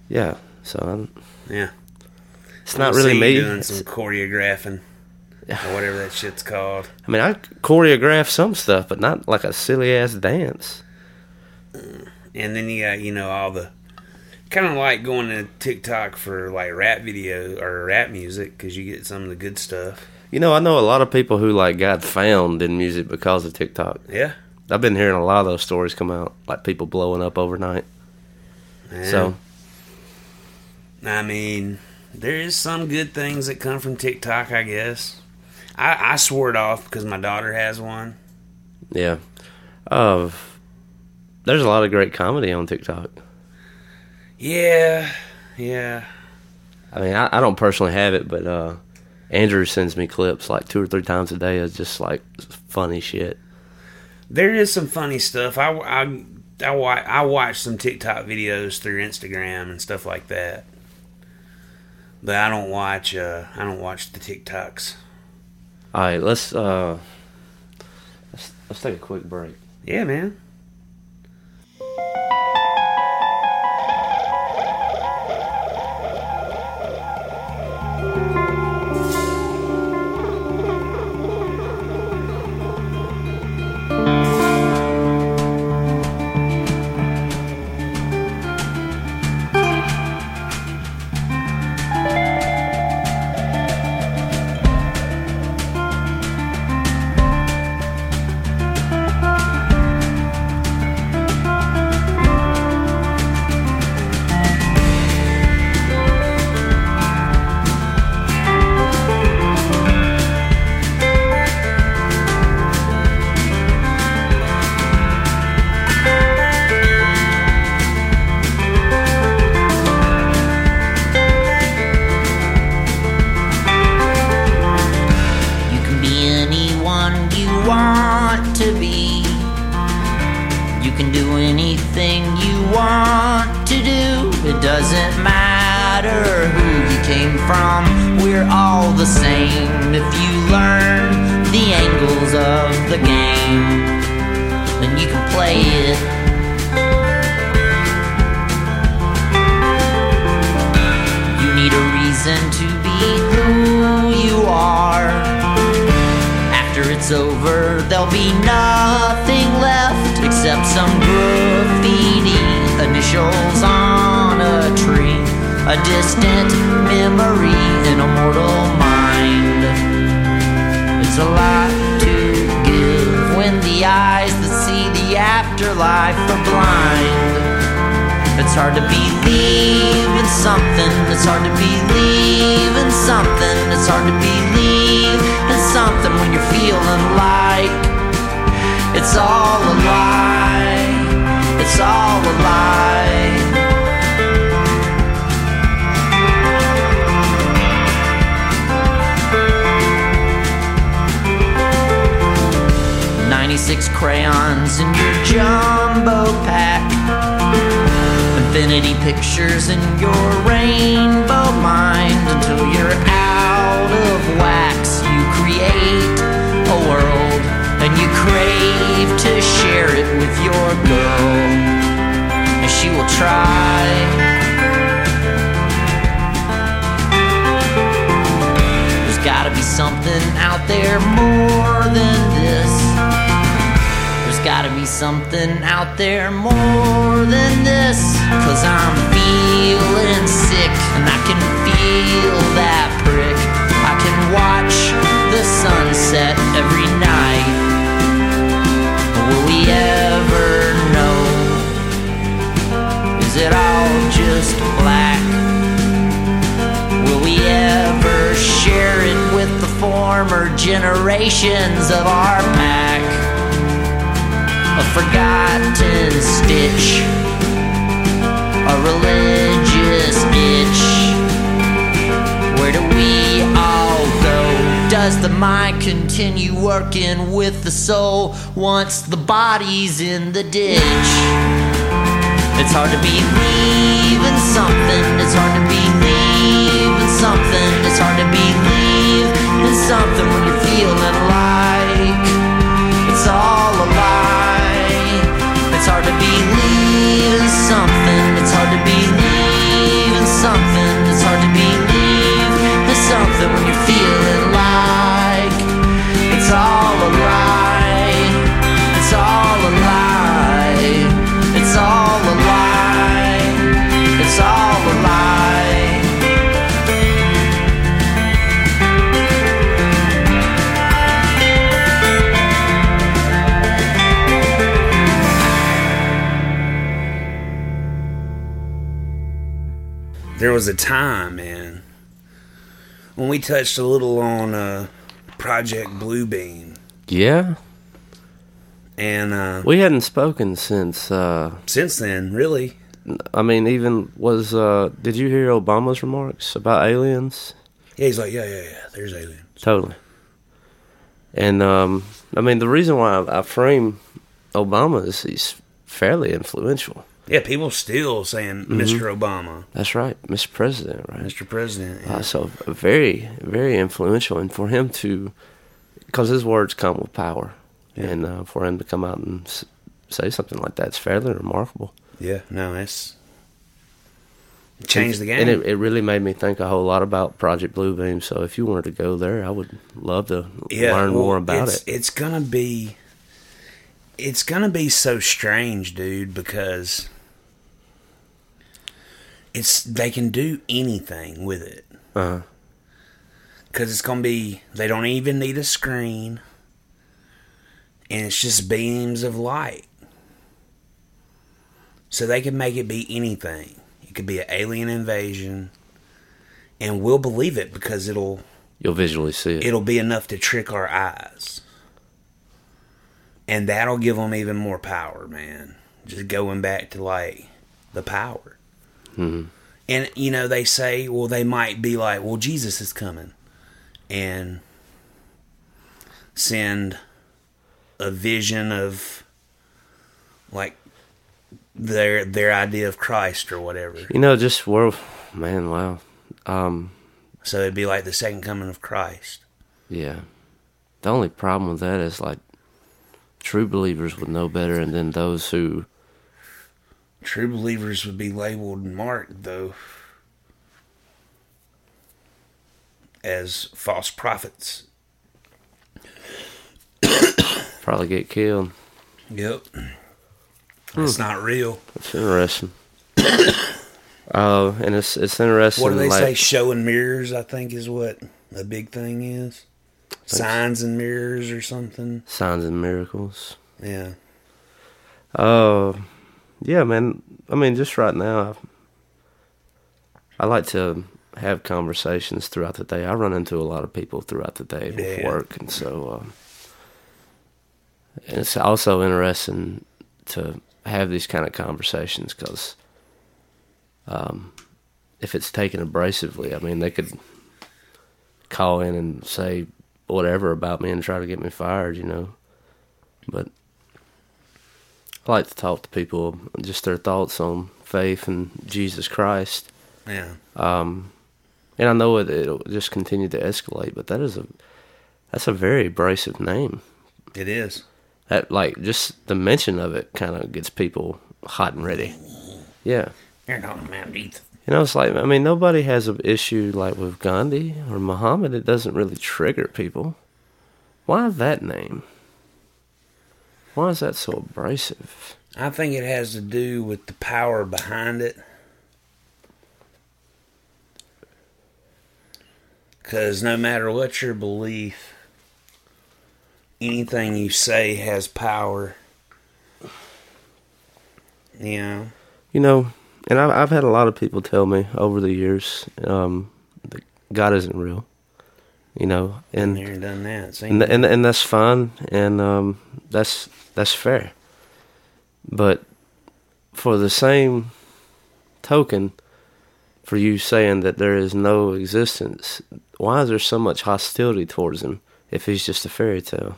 yeah. So I'm, Yeah. it's not really me. Doing It's- some choreographing. Or whatever that shit's called. I mean, I choreograph some stuff, but not like a silly ass dance. Mm. And then you got, you know, all the. Kind of like going to TikTok for like rap video or rap music because you get some of the good stuff. You know, I know a lot of people who like got found in music because of TikTok. Yeah. I've been hearing a lot of those stories come out, like people blowing up overnight. Yeah. So I mean, there is some good things that come from TikTok, I guess. I, I swore it off because my daughter has one. Yeah. Uh, there's a lot of great comedy on TikTok. Yeah, yeah. I mean, I, I don't personally have it, but uh, Andrew sends me clips like two or three times a day of just like funny shit. There is some funny stuff. I, I, I, wa- I watch some TikTok videos through Instagram and stuff like that. But I don't watch. Uh, I don't watch the TikToks. All right, let's uh, let's let's take a quick break. Yeah, man. Gotta be something out there more than this. Cause I'm feeling sick and I can feel that prick. I can watch the sunset every night. Will we ever know? Is it all just black? Will we ever share it with the former generations of our pack? A forgotten stitch, a religious itch. Where do we all go? Does the mind continue working with the soul once the body's in the ditch? It's hard to believe in something, it's hard to believe in something, it's hard to believe in something when you're feeling like it's all a lie. It's hard to believe in something. It's hard to believe in something. There was a time, man, when we touched a little on uh, Project Bluebeam. Yeah. And uh, We hadn't spoken since. Uh, since then, really, I mean, even was. Uh, did you hear Obama's remarks about aliens? yeah, he's like, yeah, yeah, yeah. There's aliens. Totally. And um, I mean, the reason why I, I frame Obama is he's fairly influential. Yeah, people still saying Mr. Obama, That's right, Mr. President, right? Mr. President. yeah. Uh, so very, very influential, and for him to, because his words come with power, Yeah. and uh, for him to come out and s- say something like that is fairly remarkable. Yeah, no, that's changed the game. And it, it really made me think a whole lot about Project Bluebeam. So if you wanted to go there, I would love to learn well, more about it's, it. It's gonna be, it's gonna be so strange, dude, because it's they can do anything with it. Uh, Because it's gonna be, they don't even need a screen, and it's just beams of light. So they can make it be anything. It could be an alien invasion, and we'll believe it because it'll you'll visually see it. it'll be enough to trick our eyes. And that'll give them even more power, man. Just going back to like the power. Mhm. And, you know, they say, well, they might be like, well, Jesus is coming. And send a vision of like their their idea of Christ or whatever. You know, just world, man. Wow. Um, So it'd be like the second coming of Christ. yeah. The only problem with that is like true believers would know better, and then those who True believers would be labeled and marked, though, as false prophets. probably get killed. Yep. It's not real. It's interesting. Uh, and it's it's interesting. What do they like, say? Showing mirrors, I think, is what the big thing is. Signs and mirrors or something. Signs and miracles. Yeah. Uh, yeah, man. I mean, just right now, I, I like to have conversations throughout the day. I run into a lot of people throughout the day Yeah. work, and so um, and it's also interesting to have these kind of conversations because um, if it's taken abrasively, I mean, they could call in and say whatever about me and try to get me fired, you know. But I like to talk to people just their thoughts on faith and Jesus Christ. Yeah. Um, and I know it, it'll just continue to escalate, but that is a that's a very abrasive name. It is. That like just the mention of it kind of gets people hot and ready. Yeah, You're talking about Ethan. you know, it's like I mean, nobody has an issue like with Gandhi or Muhammad. It doesn't really trigger people. Why that name? Why is that so abrasive? I think it has to do with the power behind it. Because no matter what your belief, anything you say has power. You know? You know, and I've, I've had a lot of people tell me over the years um, that God isn't real. You know, and and done that. And and, and that's fine, and um, that's that's fair. But for the same token, for you saying that there is no existence, why is there so much hostility towards him if he's just a fairy tale?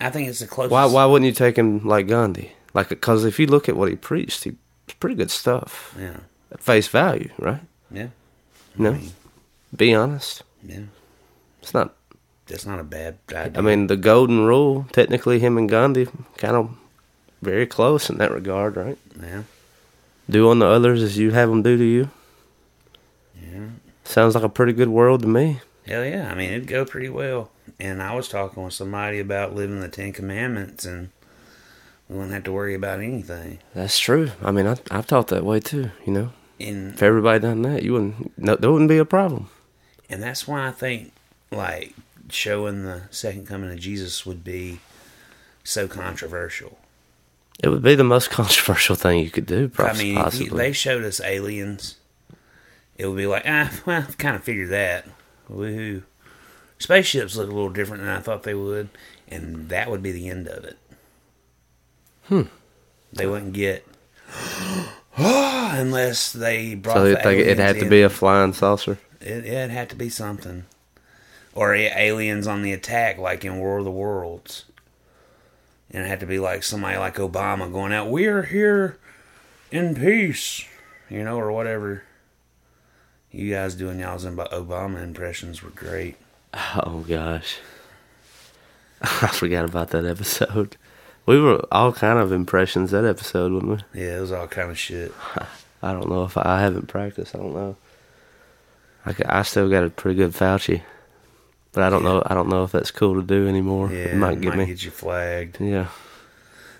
I think it's the closest. Why why wouldn't you take him like Gandhi? Like, because if you look at what he preached, he it's pretty good stuff Yeah. at face value, right? Yeah. No, mean- be honest. Yeah. It's not. That's not a bad idea. I mean, the golden rule. Technically, him and Gandhi kind of very close in that regard, right? yeah. Do on the others as you have them do to you. Yeah. Sounds like a pretty good world to me. Hell yeah. I mean, it'd go pretty well. And I was talking with somebody about living the Ten Commandments, and we wouldn't have to worry about anything. That's true. I mean, I, I've thought that way too. You know, And if everybody done that, you wouldn't. No, there wouldn't be a problem. and that's why I think like showing the second coming of Jesus would be so controversial. It would be the most controversial thing you could do, I mean, possibly. they showed us aliens, it would be like, ah, well, I've kind of figured that. Woohoo. Spaceships look a little different than I thought they would. and that would be the end of it. Hmm. They wouldn't get unless they brought. So the it, it had to be a flying saucer. It, it had to be something, or aliens on the attack, like in War of the Worlds. And it had to be like somebody like Obama going out. We are here in peace, you know, or whatever. You guys doing y'all's Ob- Obama impressions were great. Oh gosh, I forgot about that episode. We were all kind of impressions that episode, wasn't we? Yeah, it was all kind of shit. I don't know if I, I haven't practiced. I don't know. I, I still got a pretty good Fauci, but I don't know. I don't know if that's cool to do anymore. Yeah, it might get me. get you flagged. yeah,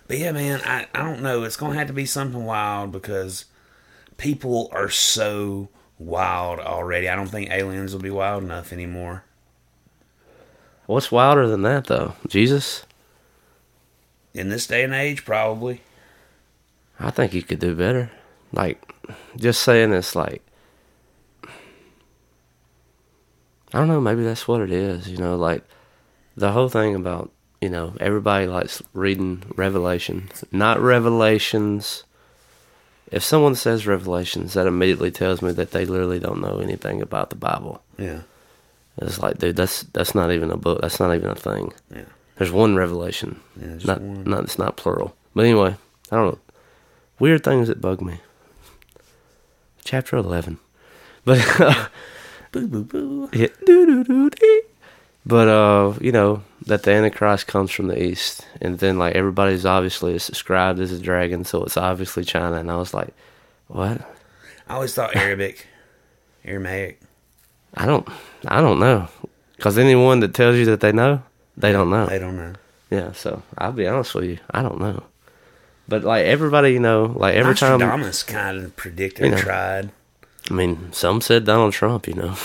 But yeah, man, I, I don't know. It's gonna have to be something wild because people are so wild already. I don't think aliens will be wild enough anymore. what's wilder than that though? Jesus. In this day and age, probably. I think you could do better. Like, just saying it's like, I don't know, maybe that's what it is, you know, like the whole thing about, you know, everybody likes reading Revelations, not Revelations. If someone says Revelations, that immediately tells me that they literally don't know anything about the Bible. Yeah. It's like, dude, that's that's not even a book. That's not even a thing. Yeah. There's one revelation. Yeah, not, one. not it's not plural. But anyway, I don't know. Weird things that bug me. Chapter eleven. But Boo boo boo. yeah, doo-doo-doo-dee. But uh, you know, that the Antichrist comes from the east and then like everybody's obviously described as a dragon, so it's obviously China and I was like, What? I always thought Arabic, Aramaic. I don't I don't know. Cause anyone that tells you that they know, they don't know. They don't know. Yeah, so I'll be honest with you, I don't know. But like everybody, you know, like every time Nostradamus kind of predicted You know. and tried. I mean, some said Donald Trump, you know.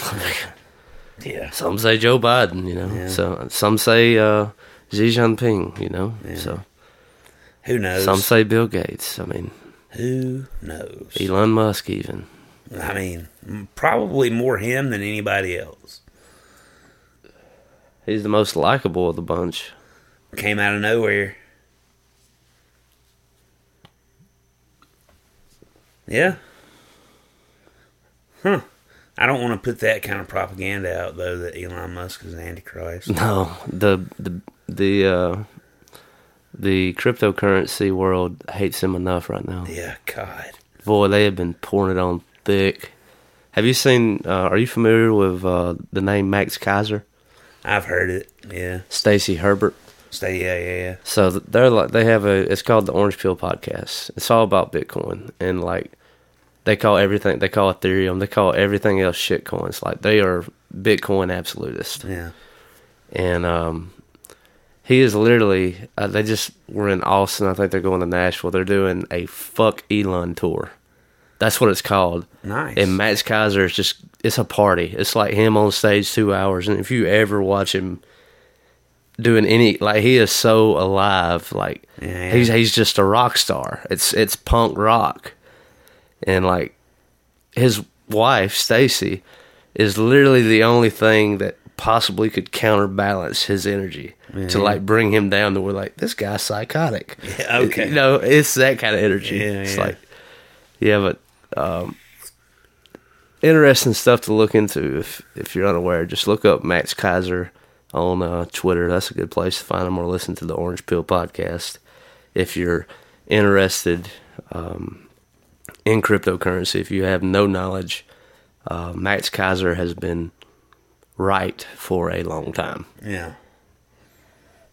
Yeah. some say Joe Biden, you know. Yeah. So some say uh, Xi Jinping, you know. Yeah. So Who knows? some say Bill Gates. I mean, Who knows? Elon Musk even. I mean, probably more him than anybody else. He's the most likable of the bunch. Came out of nowhere. Yeah. Huh. I don't want to put that kind of propaganda out though that Elon Musk is Antichrist. No, the the the uh, the cryptocurrency world hates him enough right now. Yeah, God. Boy, they have been pouring it on thick. Have you seen? Uh, are you familiar with uh, the name Max Keiser? I've heard it. Yeah. Stacy Herbert. Stay. Yeah, yeah, yeah. So they're like they have a. It's called the Orange Pill Podcast. It's all about Bitcoin and like they call everything. They call Ethereum. They call everything else shit coins. Like they are Bitcoin absolutists. Yeah. And um, he is literally. Uh, they just were in Austin. I think they're going to Nashville. They're doing a fuck Elon tour. That's what it's called. Nice. And Max Keiser is just. It's a party. It's like him on stage two hours. And if you ever watch him doing any like he is so alive like Yeah. he's he's just a rock star it's it's punk rock and like his wife Stacy is literally the only thing that possibly could counterbalance his energy to like bring him down to where like this guy's psychotic Yeah, okay. you know it's that kind of energy Yeah, it's yeah. like yeah but um interesting stuff to look into if if you're unaware just look up Max Keiser on uh, Twitter. That's a good place to find him or listen to the Orange Pill podcast if you're interested um, in cryptocurrency. If you have no knowledge, uh, Max Keiser has been right for a long time. Yeah.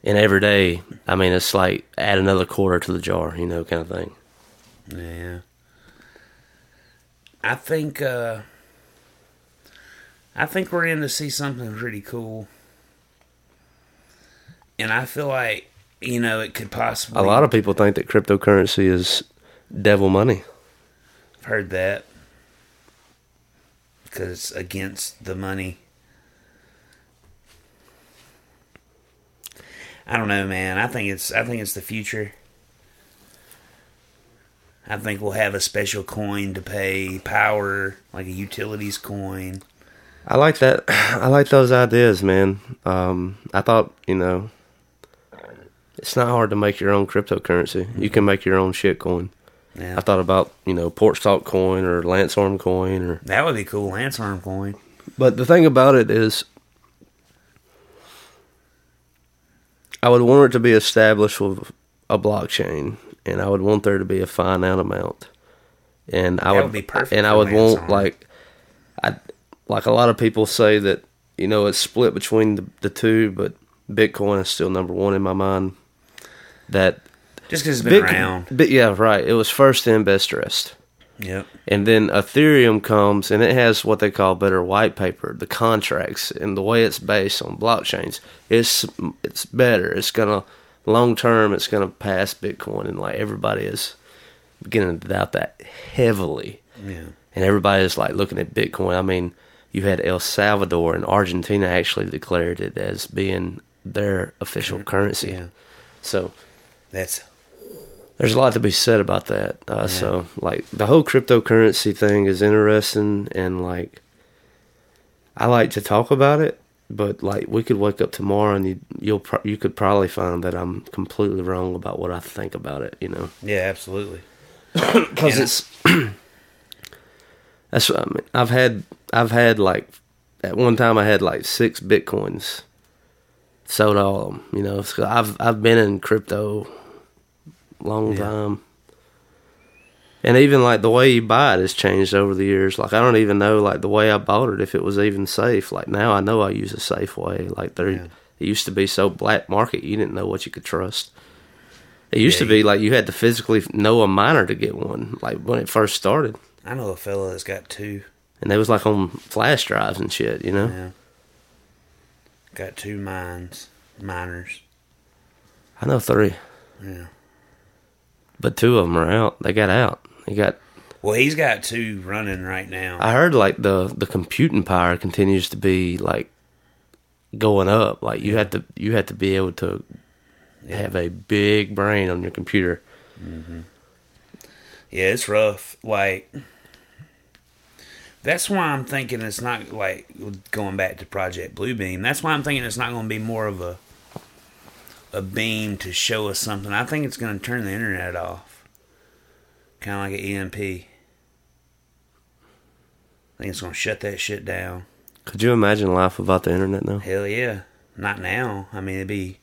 And every day, I mean, it's like add another quarter to the jar, you know, kind of thing. Yeah. I think uh I think we're in to see something pretty cool. And I feel like, you know, it could possibly A lot of people think that cryptocurrency is devil money. Heard that. Because it's against the money. I don't know, man. I think it's I think it's the future. I think we'll have a special coin to pay power, like a utilities coin. I like that. I like those ideas, man. Um, I thought, you know, It's not hard to make your own cryptocurrency. You can make your own shit coin. Yeah, I thought about you know Porch Talk coin or Lance Arm coin or. that would be cool. Lance Arm coin. But the thing about it is, I would want it to be established with a blockchain, and I would want there to be a finite amount, and I would, would be perfect And I would Lance want Arm. like, I like a lot of people say that you know it's split between the, the two, but Bitcoin is still number one in my mind. That Just because it's been Bitcoin- around. But yeah, right. It was first in, best dressed. Yep. And then Ethereum comes and it has what they call better white paper, the contracts and the way it's based on blockchains. It's it's better. It's gonna long term. It's gonna pass Bitcoin, and like everybody is beginning to doubt that heavily. Yeah. And everybody is like looking at Bitcoin. I mean, you had El Salvador and Argentina actually declared it as being their official currency. Yeah. So That's there's a lot to be said about that. Uh, So, like, the whole cryptocurrency thing is interesting, and like, I like to talk about it, but like, we could wake up tomorrow and you, you'll pro- you could probably find that I'm completely wrong about what I think about it. You know, yeah, absolutely. because it's that's what I mean. I've had I've had like at one time I had like six bitcoins. Sold all of them, you know. So I've I've been in crypto long Yeah. time, and even like the way you buy it has changed over the years. Like I don't even know like the way I bought it if it was even safe. Like now I know I use a safe way. Like there, Yeah. it used to be so black market you didn't know what you could trust. It used Yeah, to be like you had to physically know a miner to get one. Like when it first started, I know a fella that's got two. and they was like on flash drives and shit. You know, Yeah. Got two mines, miners. I know three, Yeah. But two of them are out. They got out. They got. Well, he's got two running right now. I heard like the the computing power continues to be like going up. Like you had to you had to be able to have a big brain on your computer. Mm-hmm. Yeah, it's rough. Like that's why I'm thinking it's not like going back to Project Bluebeam. That's why I'm thinking it's not going to be more of a a beam to show us something. I think it's going to turn the internet off, kind of like an EMP. I think it's going to shut that shit down. Could you imagine life without the internet though? Hell yeah, not now. I mean, it'd be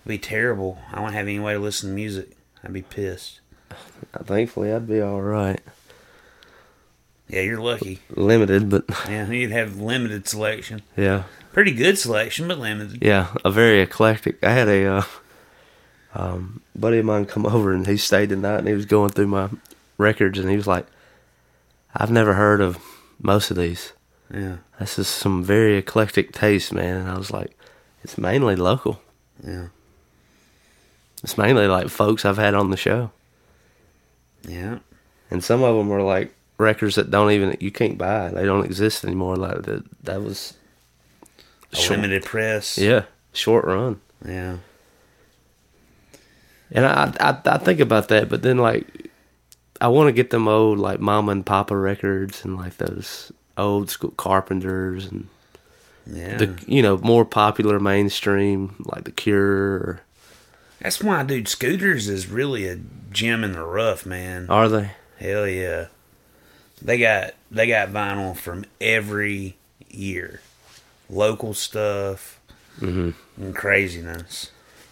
it'd be terrible. I wouldn't have any way to listen to music. I'd be pissed. Thankfully, I'd be all right. Yeah, you're lucky. Limited, but Yeah, you'd have limited selection. yeah. Pretty good selection, but limited. Yeah, a very eclectic. I had a uh, um, buddy of mine come over and he stayed the night and he was going through my records and he was like, "I've never heard of most of these. Yeah, This is some very eclectic taste, man." And I was like, "It's mainly local. yeah, It's mainly like folks I've had on the show, yeah. and some of them are like records that don't even you can't buy. They don't exist anymore. Like that. That was short- limited press. Yeah, short run." yeah, And I, I I think about that, but then like I want to get them old like Mama and Papa records and like those old school Carpenters and yeah. the you know more popular mainstream like The Cure. Or, That's why, dude. Scooters is really a gem in the rough, man. are they? Hell yeah. They got they got vinyl from every year, local stuff, and craziness.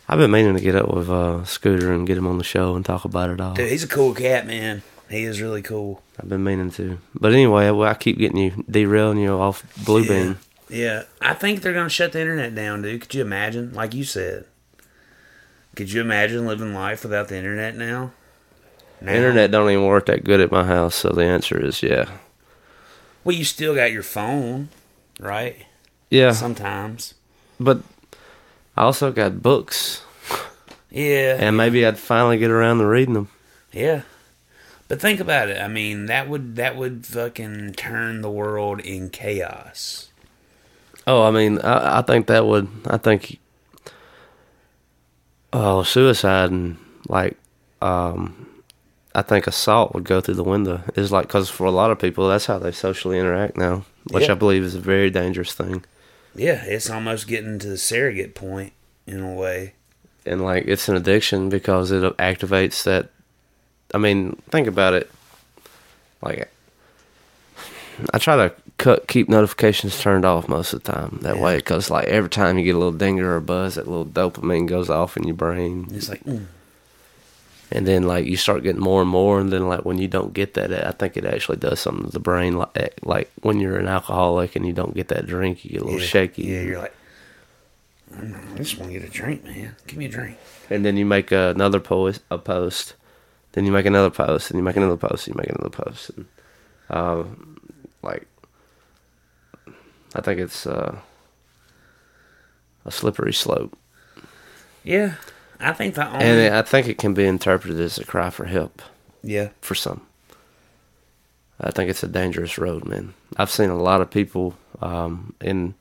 I've been meaning to get up with uh, Scooter and get him on the show and talk about it all. Dude, he's a cool cat, man. He is really cool. I've been meaning to, but anyway, I keep getting you derailing you off Bluebeam. Yeah, I think they're gonna shut the internet down, dude. Could you imagine? Like you said, could you imagine living life without the internet now? Now? Internet don't even work that good at my house, so the answer is yeah, Well, you still got your phone, right? Yeah. Sometimes. But I also got books, Yeah. and maybe I'd finally get around to reading them. Yeah. But think about it. I mean, that would that would fucking turn the world in chaos. Oh, I mean, I, I think that would. I think. Oh, suicide and like, um, I think assault would go through the window. Is like because for a lot of people, that's how they socially interact now, which Yeah. I believe is a very dangerous thing. Yeah, it's almost getting to the surrogate point in a way. and like it's an addiction because it activates that. I mean, think about it. Like, I try to cut keep notifications turned off most of the time that way because like every time you get a little dinger or a buzz, that little dopamine goes off in your brain, It's like, mm, and then like you start getting more and more, and then like when you don't get that, I think it actually does something to the brain. Like, like when you're an alcoholic and you don't get that drink, you get a little yeah, shaky. Yeah, you're like, "Mm, I just want to get a drink, man. Give me a drink. and then you make another post, a post, then you make another post, and you make another post, and you make another post, and uh, like I think it's uh, a slippery slope, Yeah, I think the only. and I think it can be interpreted as a cry for help yeah, for some. I think it's a dangerous road, man. I've seen a lot of people, um, and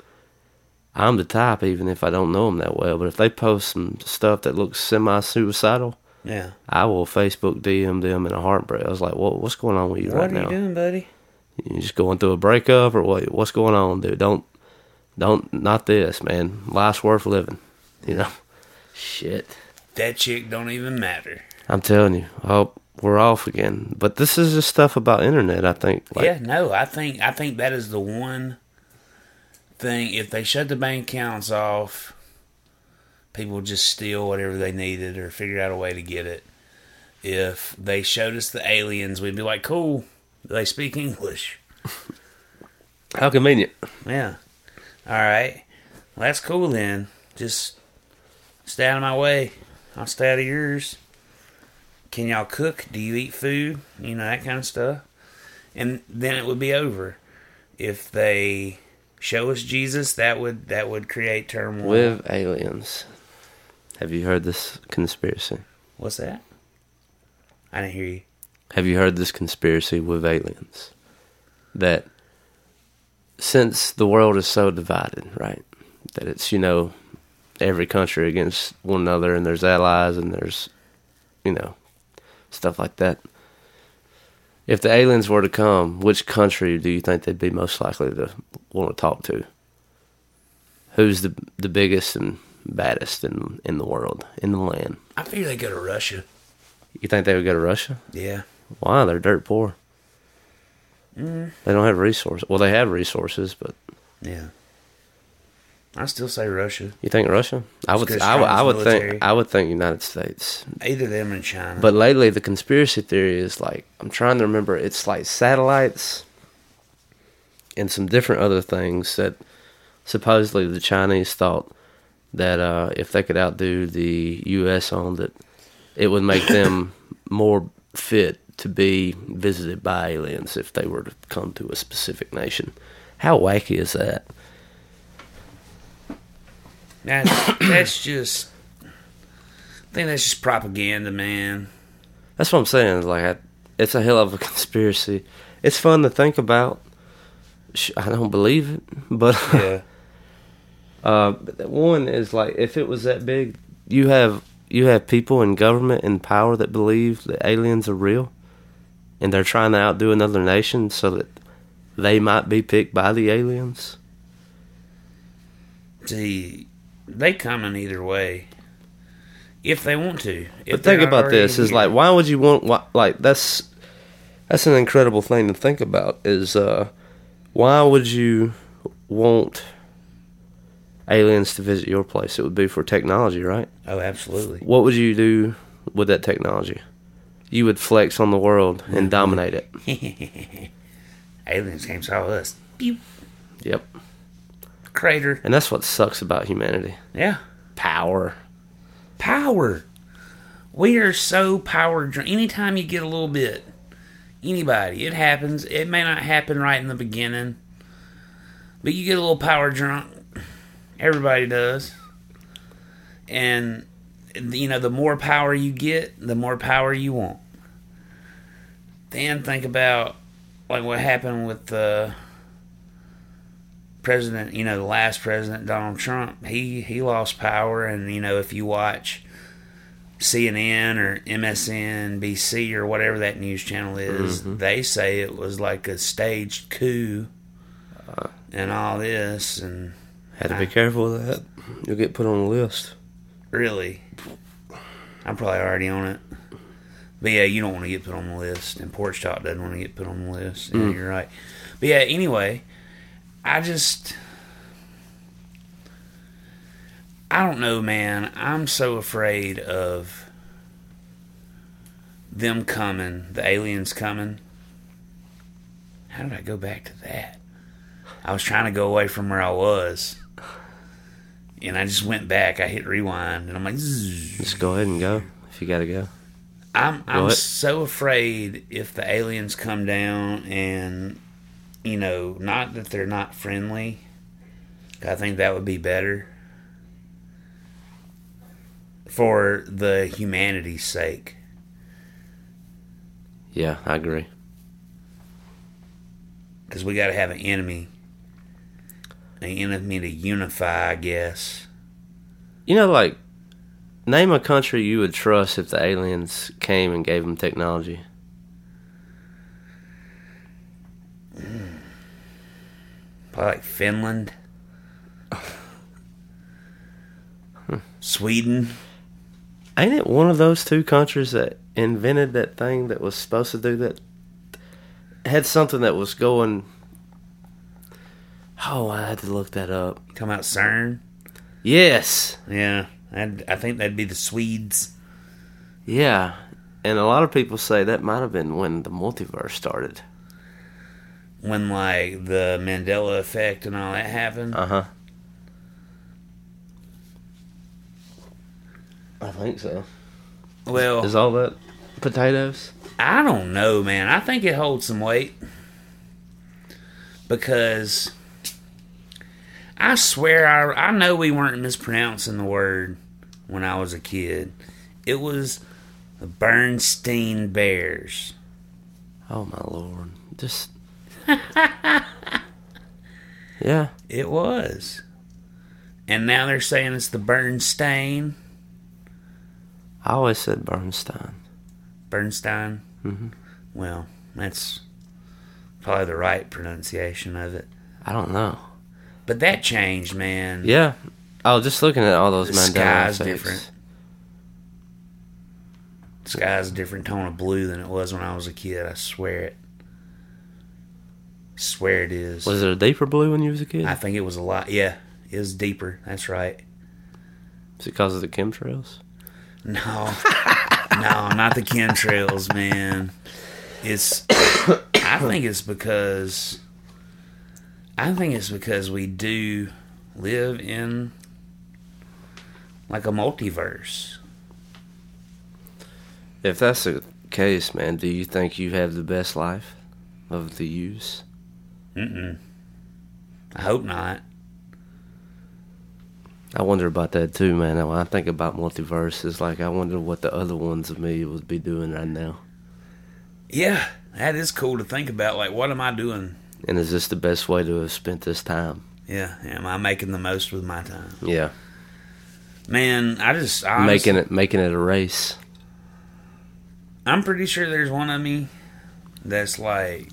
I'm the type, even if I don't know them that well, but if they post some stuff that looks semi-suicidal, yeah. I will Facebook DM them in a heartbreak. I was like, "What? What's going on with you What right are now? you doing, buddy? You just going through a breakup, or what? What's going on, dude? Don't, don't, not this, man. Life's worth living. You know, shit. That chick don't even matter. I'm telling you. Oh, we're off again. But this is just stuff about internet. I think. Like, yeah, no, I think I think that is the one thing. If they shut the bank accounts off, people just steal whatever they needed or figure out a way to get it. If they showed us the aliens, we'd be like, "Cool, they speak English." How convenient. Yeah. All right. Well, that's cool then. Just stay out of my way. I'll stay out of yours. Can y'all cook? Do you eat food? You know, that kind of stuff. And then it would be over. If they show us Jesus, that would that would create turmoil. With aliens. Have you heard this conspiracy? What's that? I didn't hear you. Have you heard this conspiracy with aliens? That since the world is so divided, right? That it's, you know, every country against one another and there's allies and there's, you know, stuff like that. If the aliens were to come, which country do you think they'd be most likely to want to talk to? Who's the the biggest and baddest in in the world, in the land? I figure they go to Russia. You think they would go to Russia? Yeah. Why? They're dirt poor. Mm. They don't have resources. Well, they have resources, but Yeah. I still say Russia. you think Russia? I would. I would. I would military. think. I would think United States. Either them or China. But lately, the conspiracy theory is like I'm trying to remember. It's like satellites and some different other things that supposedly the Chinese thought that uh, if they could outdo the U.S. on that, it would make them more fit to be visited by aliens if they were to come to a specific nation. How wacky is that? That's that's just. I think that's just propaganda, man. That's what I'm saying. is Like, I, it's a hell of a conspiracy. It's fun to think about. I don't believe it, but Yeah. uh, but one is like, if it was that big, you have you have people in government and power that believe that aliens are real, and they're trying to outdo another nation so that they might be picked by the aliens. See, they come in either way. If they want to. But think about this: is here. like, why would you want? Why, like, that's that's an incredible thing to think about. Is uh, why would you want aliens to visit your place? It would be for technology, right? Oh, absolutely. What would you do with that technology? You would flex on the world and dominate it. Aliens came saw us. Pew. Yep, Crater. and that's what sucks about humanity: Yeah. power. Power. We are so power drunk. Anytime you get a little bit, anybody, it happens. It may not happen right in the beginning, but you get a little power drunk. Everybody does. And, you know, the more power you get, the more power you want. Then think about, like, what happened with the president, you know, the last president, Donald Trump. He, he lost power. And, you know, if you watch CNN or MSNBC or whatever that news channel is, mm-hmm. they say it was like a staged coup and all this. And Had to be careful with that. You'll get put on the list. Really? I'm probably already on it. But yeah, you don't want to get put on the list, and Porch Talk doesn't want to get put on the list. Yeah, mm. you're right. But yeah, anyway, I just. I don't know, man. I'm so afraid of them coming, the aliens coming. How did I go back to that? I was trying to go away from where I was. And I just went back. I hit rewind, and I'm like, "Zzz." Just go ahead and go if you gotta go. I'm I'm What? so afraid if the aliens come down and you know, not that they're not friendly. I think that would be better for the humanity's sake. Yeah, I agree. Because we got to have an enemy, an enemy to unify, I guess. You know, like, name a country you would trust if the aliens came and gave them technology. Probably like Finland, Sweden. Ain't it one of those two countries that invented that thing that was supposed to do that? Had something that was going. Oh, I had to look that up. Talking about CERN. Yes. Yeah, I'd, I think that'd be the Swedes. Yeah. And a lot of people say that might have been when the multiverse started. When like the Mandela effect and all that happened. Uh huh. I think so. well, Is all that potatoes? I don't know, man. I think it holds some weight because I swear I I know we weren't mispronouncing the word when I was a kid. It was the Bernstein Bears. Oh my lord! Just yeah. It was. And now they're saying it's the Bernstein. I always said Bernstein. Bernstein. Mm-hmm. Well, that's probably the right pronunciation of it. I don't know. But that changed, man. Yeah. Oh, just looking at all those The Mandela sky's effects. different. The sky's a different tone of blue than it was when I was a kid. I swear it. Swear it is. Was it a deeper blue when you was a kid? I think it was a lot. Yeah, it was deeper. That's right. Is it because of the chemtrails? No, no, not the chemtrails, man. It's. I think it's because. I think it's because we do live in like a multiverse. If that's the case, man, do you think you have the best life of the use? Mm-mm. I hope not. I wonder about that too, man. When I think about multiverses, like I wonder what the other ones of me would be doing right now. Yeah, that is cool to think about. Like, what am I doing? And is this the best way to have spent this time? Yeah, am I making the most with my time? Yeah, Man, I just I making it making it a race. I'm pretty sure there's one of me that's like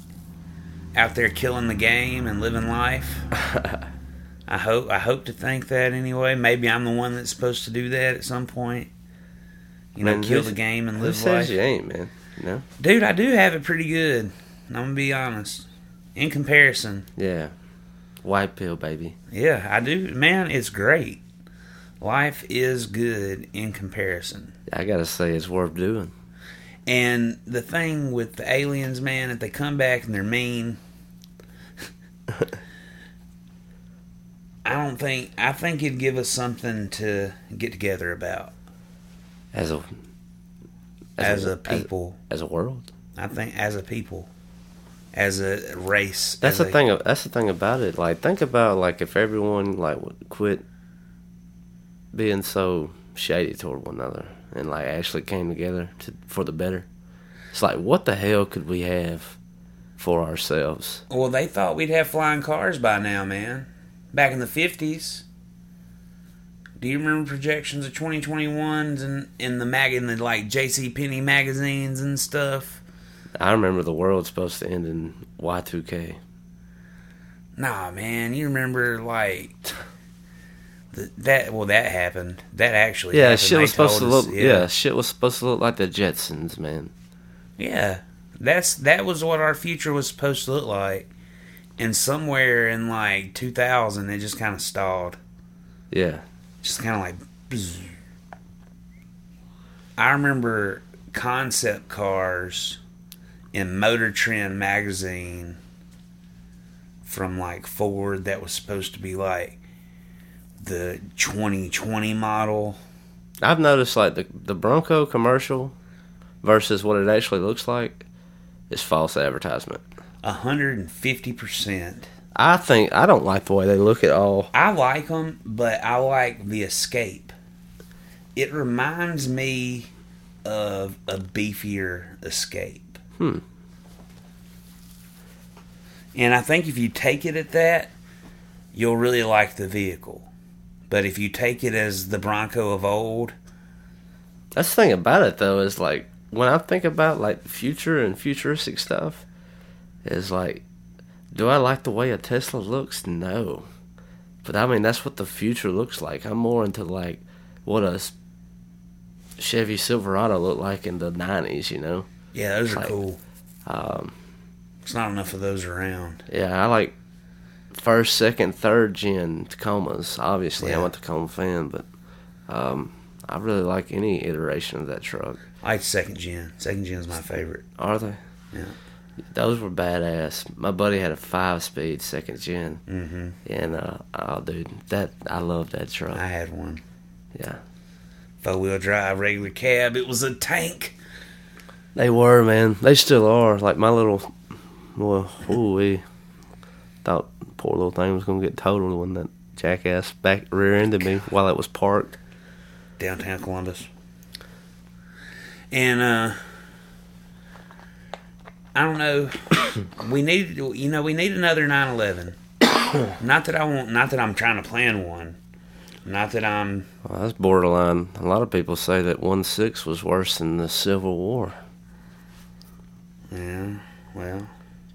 out there killing the game and living life. I hope I hope to think that anyway. Maybe I'm the one that's supposed to do that at some point. You know, Man, kill the game and live says life. you ain't, man? Know? Dude, I do have it pretty good. I'm gonna be honest. In comparison, Yeah. White pill, baby. yeah, I do. Man, it's great. Life is good in comparison. I gotta say, it's worth doing. And the thing with the aliens, man, if they come back and they're mean, I don't think I think it'd give us something to get together about As a as, a people. as, a world. I think as a people, as a race. That's the a- thing. That's the thing about it. Like, think about like if everyone like would quit being so shady toward one another and like actually came together to, for the better. It's like, what the hell could we have for ourselves? Well, they thought we'd have flying cars by now, man. Back in the fifties. Do you remember projections of 2021s and in the mag in the like J.C. Penney magazines and stuff? I remember the world's supposed to end in Y2K. Nah, man, you remember like Th- That well, that happened. That actually. Yeah, happened. shit They was supposed to look. us, yeah. shit was supposed to look like the Jetsons, man. Yeah, that's that was what our future was supposed to look like, and somewhere in like 2000, it just kind of stalled. Yeah, Just kind of like. bzz. I remember concept cars in Motor Trend magazine from like Ford that was supposed to be like the 2020 model. I've noticed like the the Bronco commercial versus what it actually looks like is false advertisement. 150%. I think I don't like the way they look at all. I like them, but I like the Escape. It reminds me of a beefier Escape. Hmm. And I think if you take it at that, you'll really like the vehicle. But if you take it as the Bronco of old, That's the thing about it though is like when I think about like future and futuristic stuff, is like, do I like the way a Tesla looks? No, but I mean that's what the future looks like. I'm more into like what a Chevy Silverado looked like in the '90s. You know, yeah, those are cool. um, There's not enough of those around. yeah, I like first, second, third gen Tacomas. Obviously, Yeah. I'm a Tacoma fan, but um, I really like any iteration of that truck. I like second gen. Second gen's my favorite. Are they? Yeah. Those were badass. My buddy had a five speed second gen. Mm-hmm. And uh oh dude, that I love that truck. I had one. Yeah. Four wheel drive, regular cab. It was a tank. They were, man. They still are. Like my little well, ooh we thought poor little thing was gonna get totaled when that jackass back rear ended me while it was parked. downtown Columbus. And uh I don't know. we need you know, we need another 911. not that I want not that I'm trying to plan one. Not that I'm Well, that's borderline. A lot of people say that one six was worse than the Civil War. yeah, well,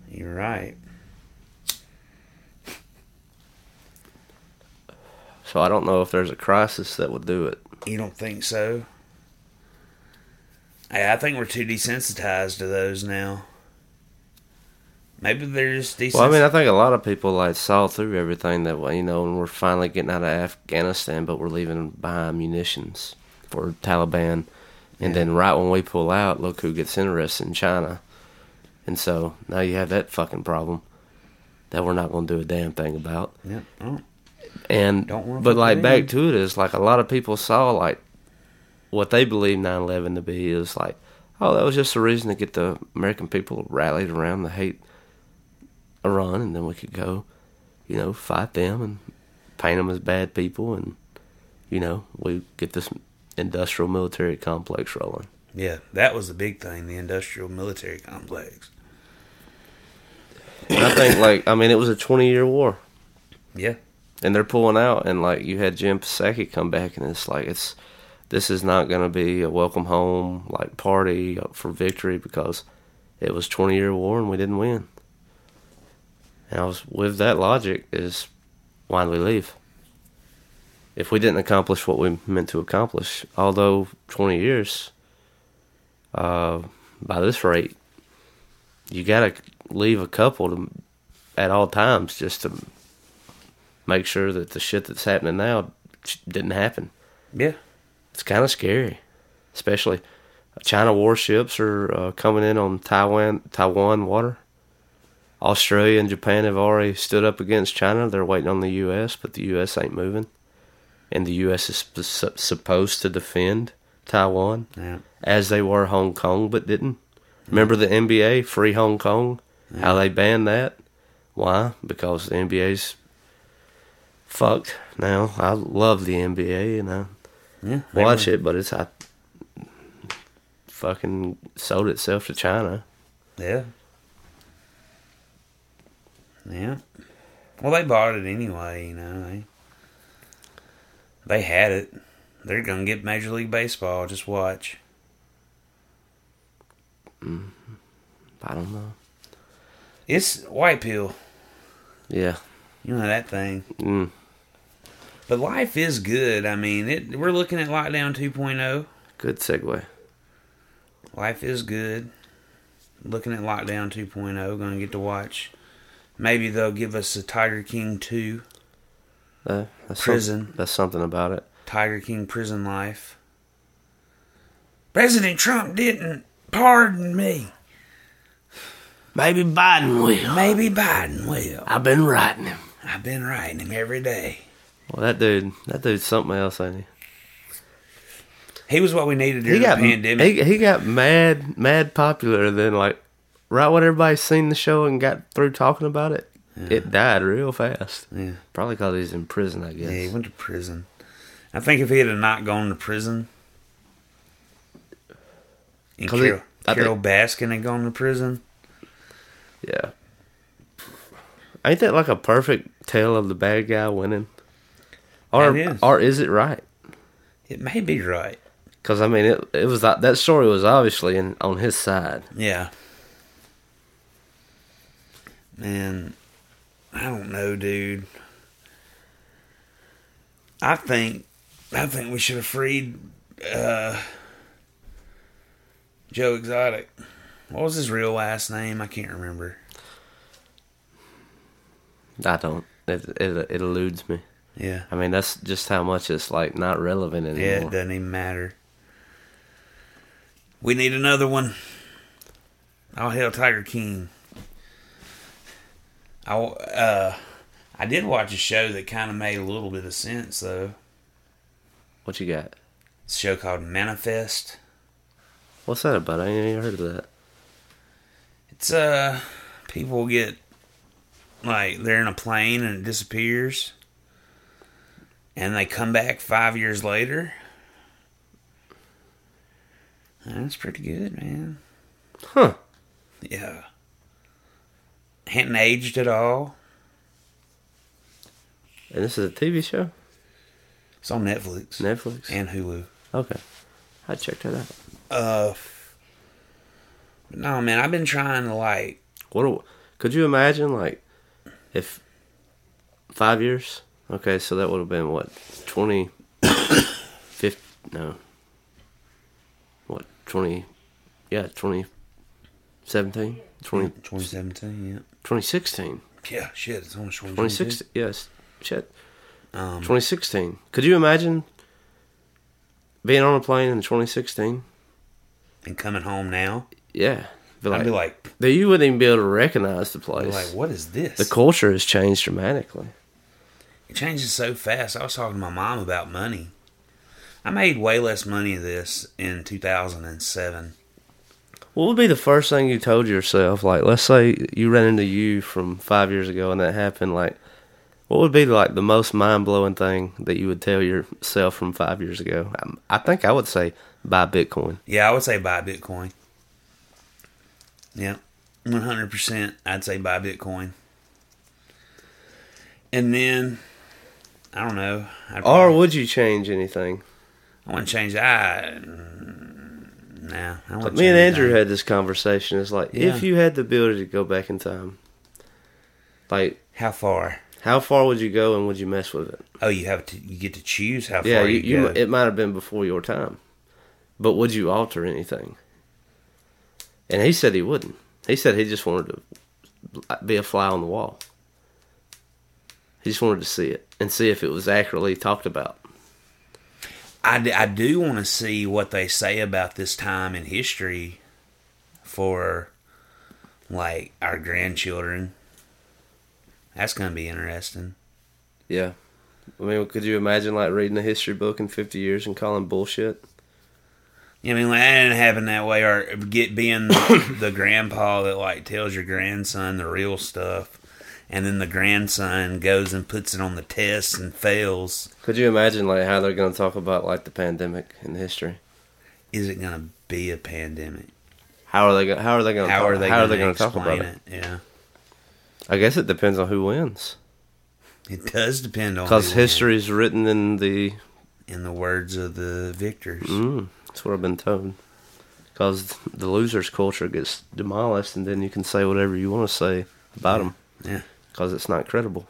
you're right. So I don't know if there's a crisis that would do it. You don't think so? I think we're too desensitized to those now. Maybe they're just desensitized. Well, I mean, I think a lot of people like saw through everything that you know, and we're finally getting out of Afghanistan, but we're leaving behind munitions for Taliban. And then right when we pull out, look who gets interested in China. And so now you have that fucking problem that we're not going to do a damn thing about. yeah. And Don't but like back to it is like a lot of people saw like what they believe 9/11 to be is like oh that was just a reason to get the American people rallied around to hate Iran and then we could go you know fight them and paint them as bad people and you know we get this industrial military complex rolling. yeah, that was the big thing, the industrial military complex. And I think like I mean it was a 20 year war. Yeah. and they're pulling out and like you had Jen Psaki come back and it's like it's this is not going to be a welcome home like party for victory because it was 20 year war and we didn't win. And I was with that logic is why did we leave? If we didn't accomplish what we meant to accomplish, although 20 years, uh, by this rate, you got to leave a couple to, at all times just to make sure that the shit that's happening now didn't happen. Yeah. It's kind of scary, especially China warships are uh, coming in on Taiwan Taiwan water. Australia and Japan have already stood up against China. They're waiting on the U.S., but the U.S. ain't moving, and the U.S. is sp- supposed to defend Taiwan Yeah. as they were Hong Kong, but didn't. Remember the NBA, Free Hong Kong? How they banned that? Why? Because the NBA's fucked now. I love the NBA you I Yeah. watch were- it, but it's I fucking sold itself to China. Yeah. Yeah. Well, they bought it anyway, you know. They they had it. They're gonna get Major League Baseball. Just watch. I don't know. It's white pill. Yeah. You know that thing. Mm. But life is good. I mean, it, we're looking at lockdown 2.0. Good segue. Life is good. Looking at lockdown 2.0. Going to get to watch. Maybe they'll give us a Tiger King 2. Uh, that's Prison. Some, that's something about it. Tiger King prison life. President Trump didn't pardon me. Maybe Biden will. Maybe Biden will. I've been writing him. I've been writing him every day. Well, that dude, that dude's something else, ain't he? He was what we needed during he got the pandemic. He, he got mad, mad popular. Then like, right when everybody seen the show and got through talking about it, it died real fast. Yeah. Probably because he's in prison, I guess. Yeah, he went to prison. I think if he had not gone to prison, and it- Carol, I Carol think- Baskin had gone to prison, Yeah. Ain't that like a perfect tale of the bad guy winning? Or is. or is it right? it may be right. Because I mean, it it was that that story was obviously in, on his side. Yeah. Man, I don't know, dude. I think I think we should have freed uh, Joe Exotic. What was his real last name? I can't remember. I don't. It it, it eludes me. Yeah. I mean, that's just how much it's like not relevant Yeah, anymore. it doesn't even matter. We need another one. I'll hail Tiger King. I uh, I did watch a show that kind of made a little bit of sense though. What you got? It's a show called Manifest. What's that about? I ain't even heard of that. It's uh, people get like they're in a plane and it disappears, and they come back five years later. That's pretty good, man. Huh. Yeah. Hadn't aged at all. And this is a TV show? It's on Netflix Netflix? and Hulu. Okay. I checked check that out. Uh, but no, man, I've been trying to like. What do, could you imagine like if five years? Okay, so that would have been what twenty fifth no. What twenty yeah, twenty seventeen? 20, 2017, yeah. 2016. Yeah, shit, it's on 2016. 2016 yes. Shit. Um, 2016. Could you imagine being on a plane in 2016? and coming home now, Yeah. Be I'd be like, that you wouldn't even be able to recognize the place. like, what is this? the culture has changed dramatically. It changes so fast. I was talking to my mom about money. I made way less money of this in 2007. What would be the first thing you told yourself? Like, let's say you ran into you from five years ago and that happened. Like, what would be like the most mind blowing thing that you would tell yourself from five years ago? Um, I think I would say buy Bitcoin. Yeah, I would say buy Bitcoin. Yeah, 100%. I'd say buy Bitcoin. And then, I don't know. I'd Or probably- would you change anything? I want to change that. Nah, I want me and Andrew had this conversation. It's like, Yeah. if you had the ability to go back in time, like, How far? how far would you go and would you mess with it? Oh, you have to. You get to choose how yeah, far you, you, you, go. it might have been before your time, but would you alter anything? And he said he wouldn't. He said he just wanted to be a fly on the wall. He just wanted to see it and see if it was accurately talked about. I, d- I do want to see what they say about this time in history for like our grandchildren. That's going to be interesting. Yeah, I mean, could you imagine like reading a history book in fifty years and calling bullshit? I mean, like, that didn't happen that way, or get being the grandpa that like tells your grandson the real stuff, and then the grandson goes and puts it on the test and fails. Could you imagine like how they're going to talk about like the pandemic in history? Is it going to be a pandemic? How are they? Go- how are they going? How talk, are they? How are they going to talk about explain it? it? Yeah, I guess it depends on who wins. it does depend on Because history is written in the. in the words of the victors. Mm, that's what I've been told. Because the losers' culture gets demolished, and then you can say whatever you want to say about them. Yeah. Because it's not credible.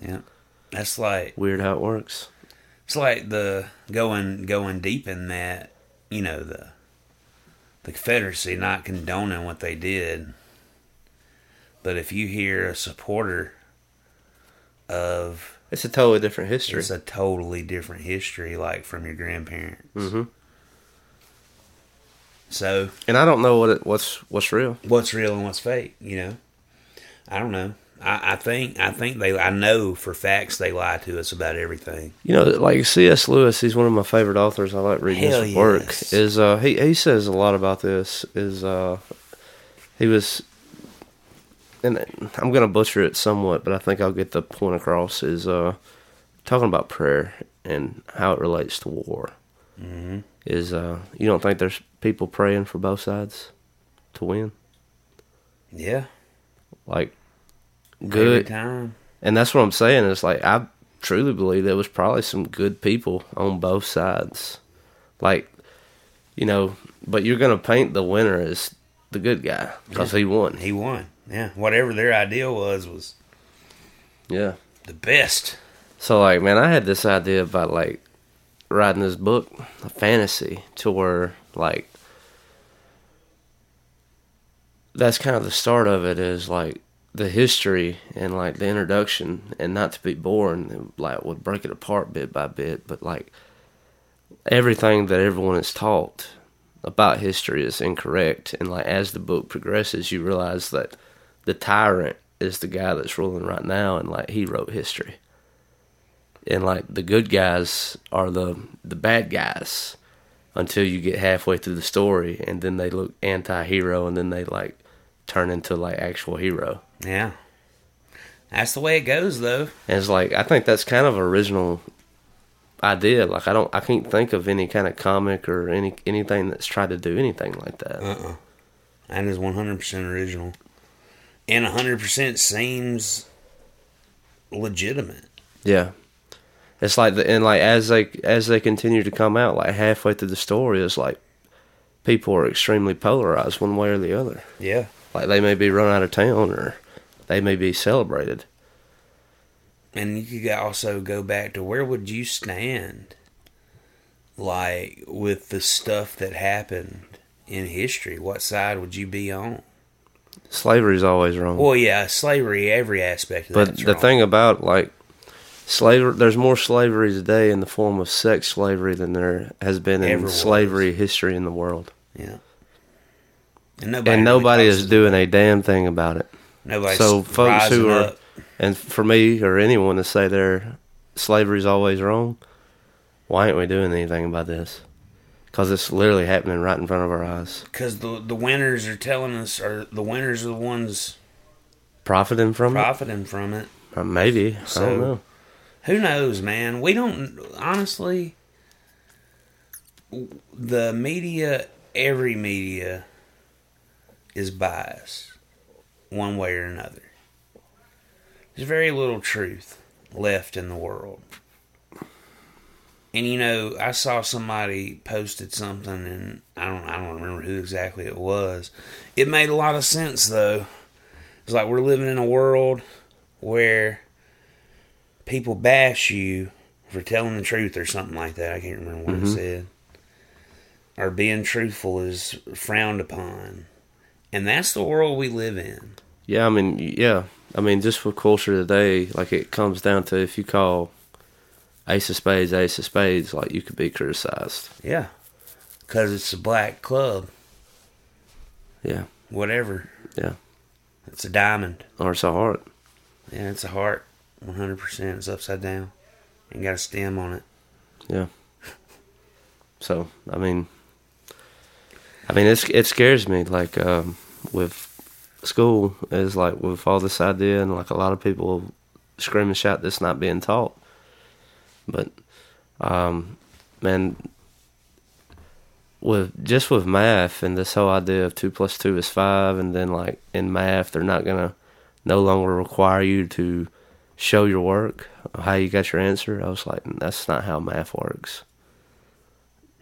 Yeah, that's like Weird how it works. It's like the going going deep in that, you know, the the Confederacy not condoning what they did. But if you hear a supporter of It's a totally different history. it's a totally different history, like from your grandparents. Mm-hmm. So and I don't know what it, what's what's real. what's real and what's fake? You know, I don't know. I, I think I think they I know for facts they lie to us about everything. You know, like C.S. Lewis, he's one of my favorite authors. I like reading Hell his work. Is uh, he he says a lot about this. Is uh, he was, and I'm gonna butcher it somewhat, but I think I'll get the point across. Is uh, talking about prayer and how it relates to war. Mm-hmm. Is uh, you don't think there's people praying for both sides to win? Yeah, Like, good time. And that's what I'm saying. Is like I truly believe there was probably some good people on both sides. Like, you know, but you're gonna paint the winner as the good guy because he won. He won. Yeah, whatever their idea was was Yeah. the best. So like, man, I had this idea about like writing this book, a fantasy, to where like that's kind of the start of it is like the history and like the introduction and not to be boring like would break it apart bit by bit but like everything that everyone is taught about history is incorrect. And like as the book progresses you realize that the tyrant is the guy that's ruling right now and like he wrote history. And like the good guys are the the bad guys until you get halfway through the story and then they look anti-hero and then they like turn into like actual hero Yeah, that's the way it goes, though. and it's like I think that's kind of original idea. Like I don't I can't think of any kind of comic or any anything that's tried to do anything like that. Uh-uh. That is one hundred percent original, and hundred percent seems legitimate. Yeah. It's like the and like as they as they continue to come out, like halfway through the story it's like people are extremely polarized one way or the other. Yeah, Like they may be run out of town or they may be celebrated. and you could also go back to where would you stand, like with the stuff that happened in history. What side would you be on? Slavery's always wrong. Well, yeah, slavery, every aspect of But the wrong. thing about like slavery, there's more slavery today in the form of sex slavery than there has been in Ever was. slavery history in the world, yeah, and nobody, and nobody talks is doing a damn thing about it. Nobody's so folks who are, up. and for me or anyone to say their slavery's always wrong, why ain't we doing anything about this? Because it's literally happening right in front of our eyes. Because the the winners are telling us, or the winners are the ones Profiting from profiting from it. it? Uh, Maybe I So- don't know. Who knows, man? We don't honestly. The media, every media, is biased, one way or another. There's very little truth left in the world. And you know, I saw somebody posted something, and I don't, I don't remember who exactly it was. It made a lot of sense, though. It's like we're living in a world where people bash you for telling the truth or something like that. I can't remember what it mm-hmm. said. Or being truthful is frowned upon. And that's the world we live in. Yeah, I mean, yeah, I mean, just with culture today, like it comes down to if you call Ace of Spades Ace of Spades, like you could be criticized. Yeah. Because it's a black club. Yeah, Whatever. yeah, It's a diamond. or it's a heart. Yeah, it's a heart. 100%. It's upside down. And got a stem on it. Yeah. So I mean, I mean, it's it scares me. Like um, with school is like with all this idea and like a lot of people scream and shout this not being taught. But um, man, with just with math and this whole idea of two plus two is five, and then like in math they're not gonna no longer require you to show your work how you got your answer. I was like, that's not how math works.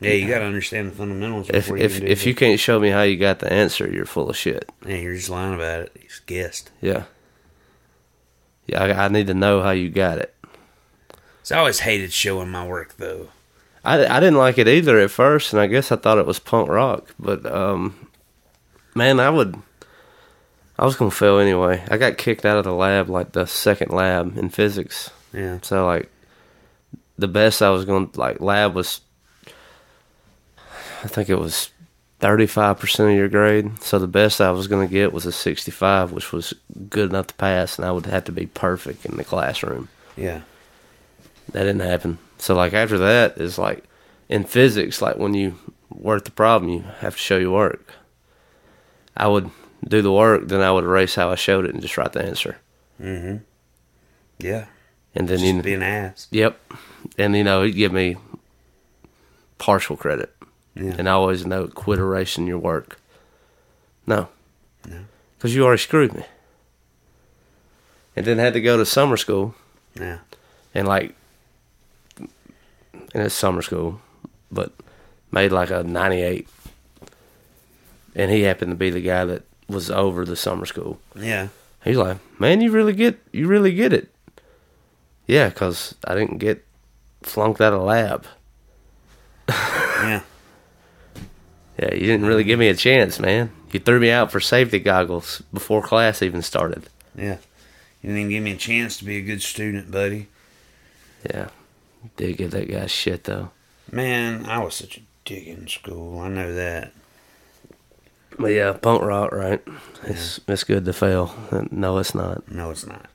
Yeah, you got to understand the fundamentals If you if if you can't show me how you got the answer, you're full of shit. Yeah, you're just lying about it. You just guessed. Yeah. Yeah, I, I need to know how you got it. So I always hated showing my work though. I, I didn't like it either at first, and I guess I thought it was punk rock. But um, man, I would. I was gonna fail anyway. I got kicked out of the lab, like the second lab in physics. Yeah. So like, the best I was going to like lab was. I think it was thirty five percent of your grade. So the best I was gonna get was a sixty five, which was good enough to pass, and I would have to be perfect in the classroom. Yeah. That didn't happen. So like after that is like in physics, like when you work the problem, you have to show your work. I would do the work, then I would erase how I showed it and just write the answer. Mm-hmm. Yeah. And then Just you, be an ass. yep, and you know he'd give me partial credit, Yeah. and I always know, quit erasing your work. No, because you already screwed me. And then had to go to summer school, Yeah. and like and it's summer school, but made like a ninety eight. And he happened to be the guy that was over the summer school. Yeah. He's like, "Man, you really get you really get it." Yeah, cuz I didn't get flunked out of lab. Yeah. Yeah, you didn't really give me a chance, man. You threw me out for safety goggles before class even started. Yeah. You didn't even give me a chance to be a good student, buddy. Yeah. Did give that guy shit though. Man, I was such a dick in school. I know that. But yeah, punk rock, right? It's it's good to fail. No, it's not. No, it's not.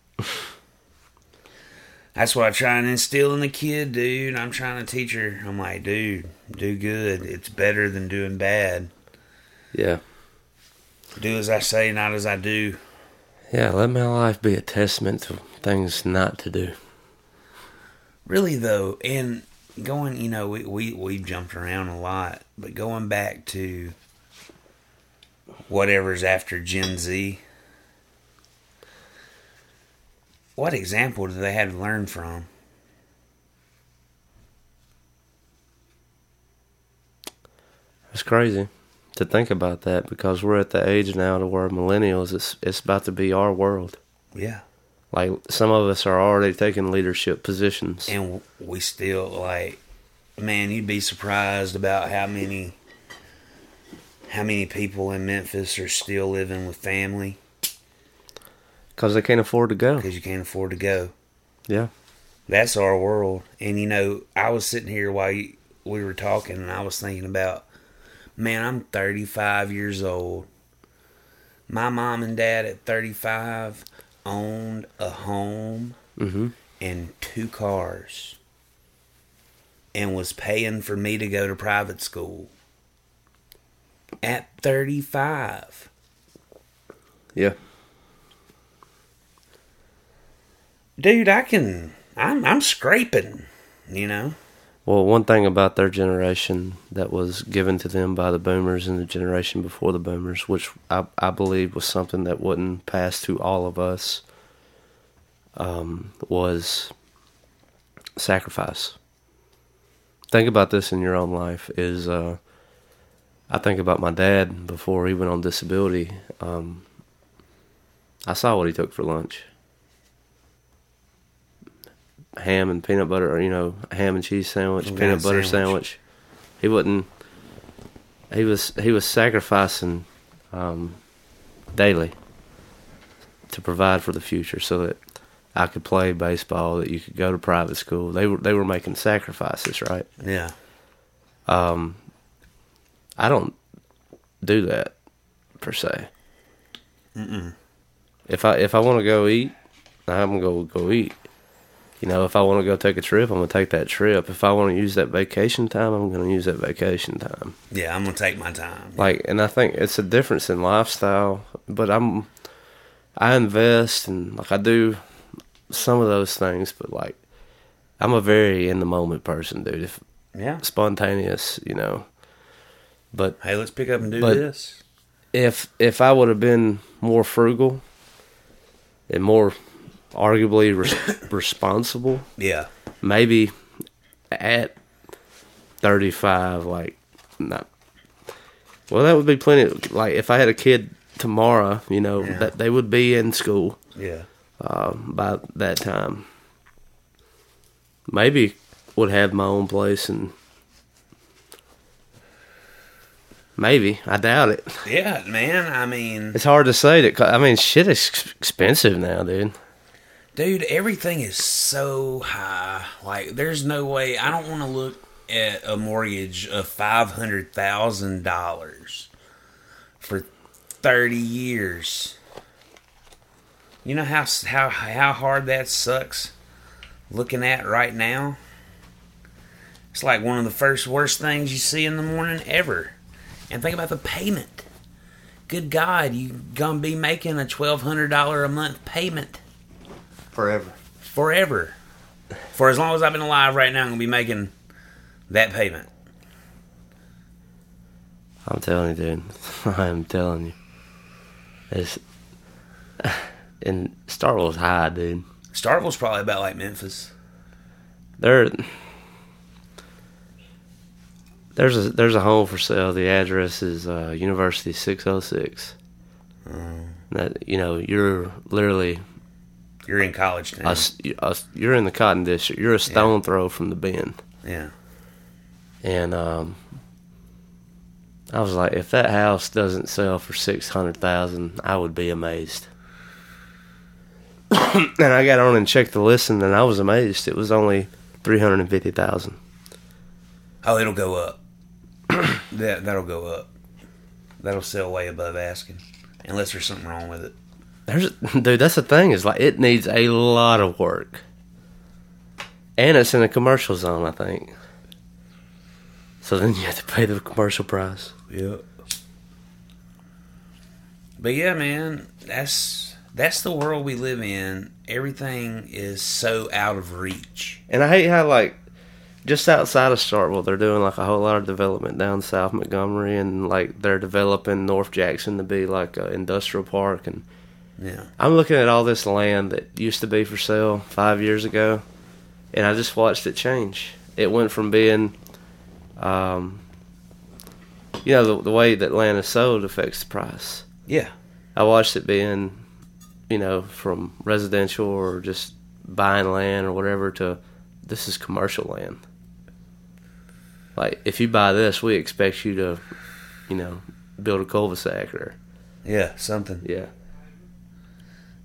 That's what I try and instill in the kid, dude. I'm trying to teach her. I'm like, dude, do good. It's better than doing bad. Yeah. Do as I say, not as I do. Yeah, let my life be a testament to things not to do. Really though, and going, you know, we we we jumped around a lot, but going back to whatever's after Gen Z, what example do they have to learn from? It's crazy to think about that because we're at the age now to where millennials it's it's about to be our world. Yeah, Like some of us are already taking leadership positions. and we still like, man, you'd be surprised about how many how many people in Memphis are still living with family Because they can't afford to go. because you can't afford to go. Yeah. That's our world. And you know, I was sitting here while you, we were talking, and I was thinking about, man, I'm 35 years old. My mom and dad at 35 owned a home Mm-hmm. and two cars, and was paying for me to go to private school. At 35. Yeah. Dude, I can. I'm, I'm scraping, you know? Well, one thing about their generation that was given to them by the boomers and the generation before the boomers, which I, I believe was something that wouldn't pass to all of us, um, was sacrifice. Think about this in your own life. Is uh, I think about my dad before he went on disability. Um, I saw what he took for lunch. Ham and peanut butter, or you know, ham and cheese sandwich, peanut butter sandwich. sandwich. He wouldn't. He was he was sacrificing um, daily to provide for the future, so that I could play baseball, that you could go to private school. They were they were making sacrifices, right? Yeah. Um, I don't do that per se. Mm-mm. If I if I want to go eat, I'm gonna go go eat. You know, if I want to go take a trip, I'm gonna take that trip. If I want to use that vacation time, I'm gonna use that vacation time. Yeah, I'm going to take my time. Like, and I think it's a difference in lifestyle. But I'm, I invest and like I do some of those things, but like, I'm a very in the moment person, dude. If Yeah. spontaneous, you know. But Hey, let's pick up and do this. if if I would have been more frugal and more arguably res- responsible, Yeah. maybe at 35 like not well that would be plenty like if I had a kid tomorrow, you know, Yeah. that they would be in school Yeah. um, by that time. maybe would have my own place and maybe I doubt it. Yeah, man. I mean, It's hard to say that. I mean, shit is expensive now, dude. Dude, everything is so high. Like, there's no way. I don't want to look at a mortgage of five hundred thousand dollars for thirty years. You know how how how hard that sucks. Looking at right now, it's like one of the first worst things you see in the morning ever. And think about the payment. Good God, you gonna be making a twelve hundred dollar a month payment Forever. forever. For as long as I've been alive right now, I'm gonna be making that payment. I'm telling you, dude. I'm telling you. It's and Starkville's high, dude. Starkville's probably about like Memphis. There, there's a there's a home for sale. The address is uh, University 606. That you know, you're literally You're in college now. a s- you're in the Cotton District. You're a stone throw from the Bend. Yeah. And um, I was like, if that house doesn't sell for six hundred thousand, I would be amazed. and I got on and checked the listing, and I was amazed. It was only three hundred and fifty thousand. Oh, it'll go up. that that'll go up. That'll sell way above asking, unless there's something wrong with it. There's, dude, that's the thing. Is like it needs a lot of work, and it's in a commercial zone, I think. So then you have to pay the commercial price. Yep. But yeah, man, that's that's the world we live in. Everything is so out of reach. And I hate how like just outside of Starkville, they're doing like a whole lot of development down South Montgomery, and like they're developing North Jackson to be like an industrial park. And Yeah. I'm looking at all this land that used to be for sale five years ago, and I just watched it change. It went from being, um, you know, the, the way that land is sold affects the price. Yeah. I watched it being, you know, from residential or just buying land or whatever to this is commercial land. Like if you buy this, we expect you to, you know, build a cul-de-sac or Yeah. Something. yeah.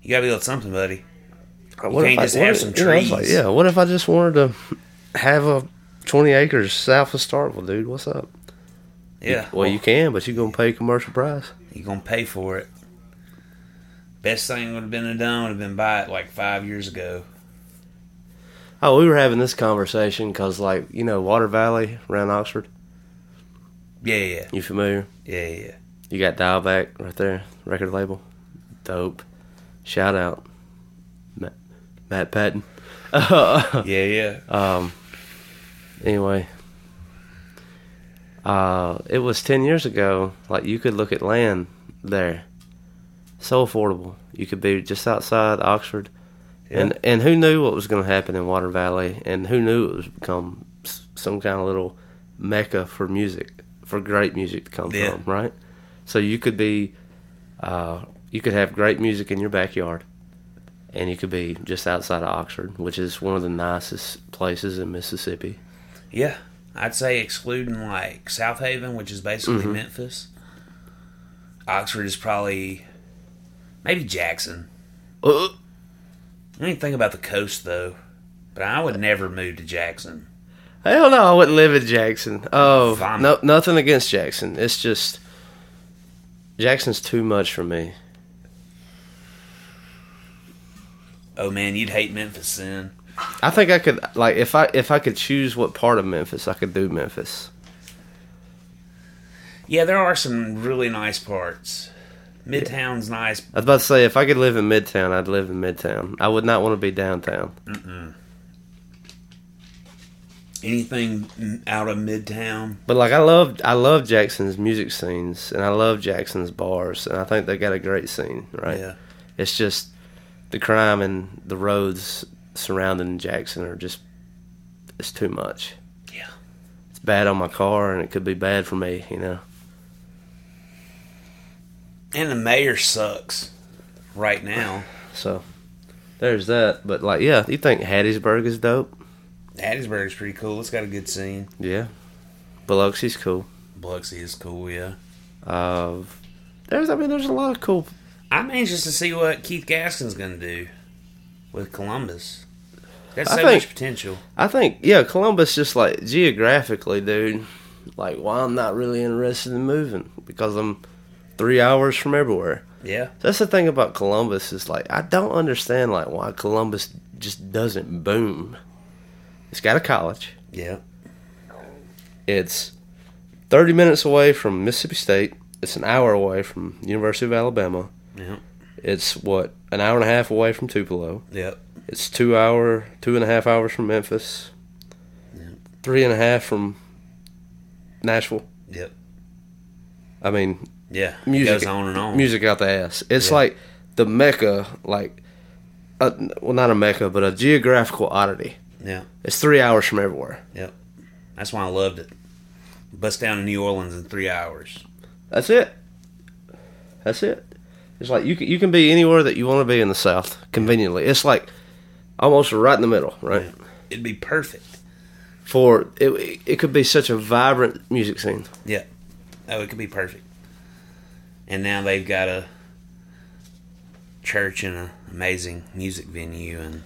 You gotta build something, buddy. Uh, what can't if I- just have some you know, like, trees. yeah. What if I just wanted to have a twenty acres south of Starkville, dude? What's up? Yeah. Well, you can, but you're gonna pay commercial price. You're gonna pay for it. Best thing would have been done would have been buy it like five years ago. Oh, we were having this conversation because, like, you know, Water Valley around Oxford. Yeah, yeah, You familiar? yeah, yeah. yeah. You got Dial Back right there, record label. Dope. Shout out. Matt, Matt Patton. Yeah, yeah. um, anyway, uh, it was 10 years ago. Like, you could look at land there. So affordable. You could be just outside Oxford. And, and who knew what was going to happen in Water Valley? And who knew it was become some kind of little mecca for music, for great music to come Yeah. from, right? So you could be, uh, you could have great music in your backyard, and you could be just outside of Oxford, which is one of the nicest places in Mississippi. Yeah, I'd say excluding like Southaven, which is basically Mm-hmm. Memphis. Oxford is probably maybe Jackson. Uh, I didn't think about the coast though, but I would never move to Jackson. hell no, I wouldn't live in Jackson. Oh, Vomit. no, nothing against Jackson. It's just Jackson's too much for me. Oh man, you'd hate Memphis then. I think I could like if I if I could choose what part of Memphis, I could do Memphis. Yeah, there are some really nice parts. Midtown's nice. I was about to say if I could live in Midtown, I'd live in Midtown. I would not want to be downtown. Anything out of Midtown, But like I love I love Jackson's music scenes and I love Jackson's bars and I think they got a great scene, right? yeah, It's just the crime and the roads surrounding Jackson are just it's too much. yeah. It's bad on my car and it could be bad for me, you know. And the mayor sucks right now. So there's that. But like yeah, you think Hattiesburg is dope? Hattiesburg's pretty cool. It's got a good scene. Yeah, Biloxi's cool. Biloxi is cool, yeah. Uh, there's, I mean, there's a lot of cool. I'm anxious to see what Keith Gaskin's going to do with Columbus. I so think- much potential. I think, yeah, Columbus just like geographically, dude. Like, why I'm not really interested in moving because I'm three hours from everywhere. Yeah. That's the thing about Columbus is like I don't understand like why Columbus just doesn't boom. It's got a college. Yeah. It's 30 minutes away from Mississippi State. It's an hour away from University of Alabama. Yeah. It's what an hour and a half away from Tupelo. Yep. It's two hour, two and a half hours from Memphis. Three and a half from Nashville. Yep. I mean, Yeah. music goes on and on. Music out the ass. It's Yeah. like the mecca, like, uh, well, not a mecca, but a geographical oddity. Yeah. It's three hours from everywhere. Yep. That's why I loved it. Bust down to New Orleans in three hours. That's it. That's it. It's like you can, you can be anywhere that you want to be in the South conveniently. It's like almost right in the middle, right? It'd be perfect. For it, it could be such a vibrant music scene. Yeah. Oh, it could be perfect. And now they've got a church and an amazing music venue and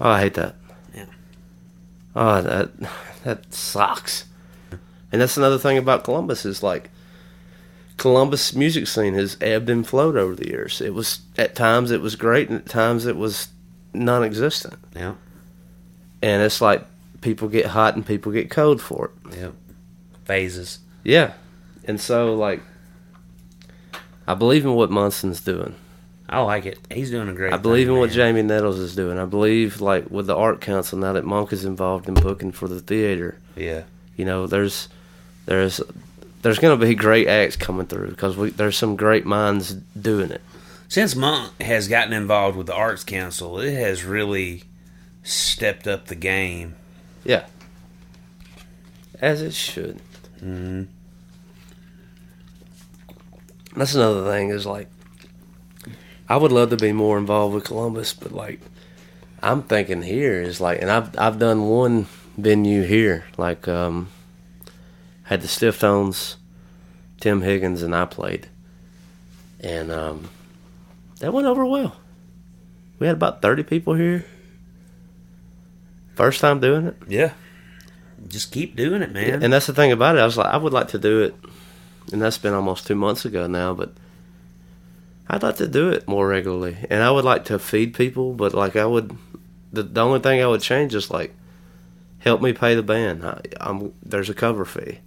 Oh, I hate that. Yeah. Oh, that that sucks. And that's another thing about Columbus is like Columbus music scene has ebbed and flowed over the years. It was at times it was great and at times it was non-existent. yeah. And it's like people get hot and people get cold for it. Yep. Phases. Yeah. And so like I believe in what Munson's doing. I like it. He's doing a great I believe thing, in what man. Jamie Nettles is doing. I believe like with the art council now that Monk is involved in booking for the theater. Yeah. You know, there's there's there's going to be great acts coming through because we, there's some great minds doing it. Since Monk has gotten involved with the Arts Council, it has really stepped up the game. Yeah. As it should. Mm-hmm. That's another thing is like, I would love to be more involved with Columbus, but like, I'm thinking here is like, and I've I've done one venue here, like um, had the Stiff Tones, Tim Higgins, and I played, and um, that went over well. We had about thirty people here. First time doing it. Yeah. Just keep doing it, man. And that's the thing about it. I was like, I would like to do it, and that's been almost two months ago now. But I'd like to do it more regularly, and I would like to feed people. But like, I would, the the only thing I would change is like, help me pay the band. I, I'm there's a cover fee,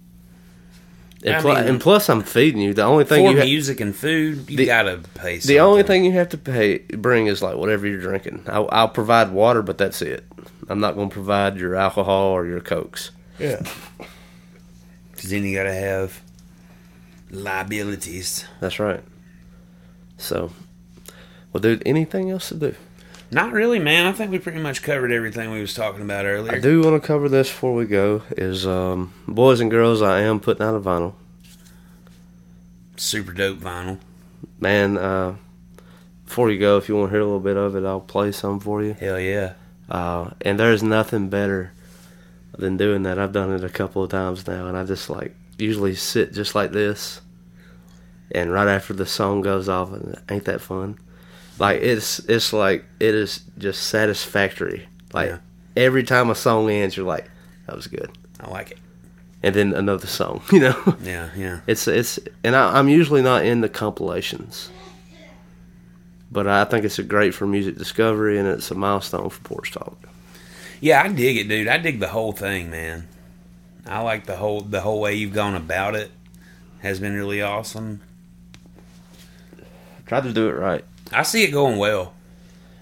and, I plu- mean- and plus I'm feeding you. The only thing For you ha- music and food, you The- gotta pay. the only thing you have to pay bring is like whatever you're drinking. I'll, I'll provide water, but that's it. I'm not going to provide your alcohol or your cokes. Yeah. Because then you gotta have liabilities. That's right. So, well, dude, anything else to do? Not really, man. I think we pretty much covered everything we was talking about earlier. I do want to cover this before we go. Is um, boys and girls, I am putting out a vinyl. Super dope vinyl. Man, uh, before you go, if you want to hear a little bit of it, I'll play some for you. Hell yeah. Uh, and there's nothing better than doing that. I've done it a couple of times now, and I just like usually sit just like this, and right after the song goes off, and ain't that fun? Like it's it's like it is just satisfactory. Like Yeah. every time a song ends, you're like, that was good, I like it. and then another song. You know, Yeah, yeah. it's it's and I, I'm usually not in the compilations. But I think it's a great for music discovery, and it's a milestone for Porch Talk. Yeah, I dig it, dude. I dig the whole thing, man. I like the whole the whole way you've gone about it. Has been really awesome. Try to do it right. I see it going well.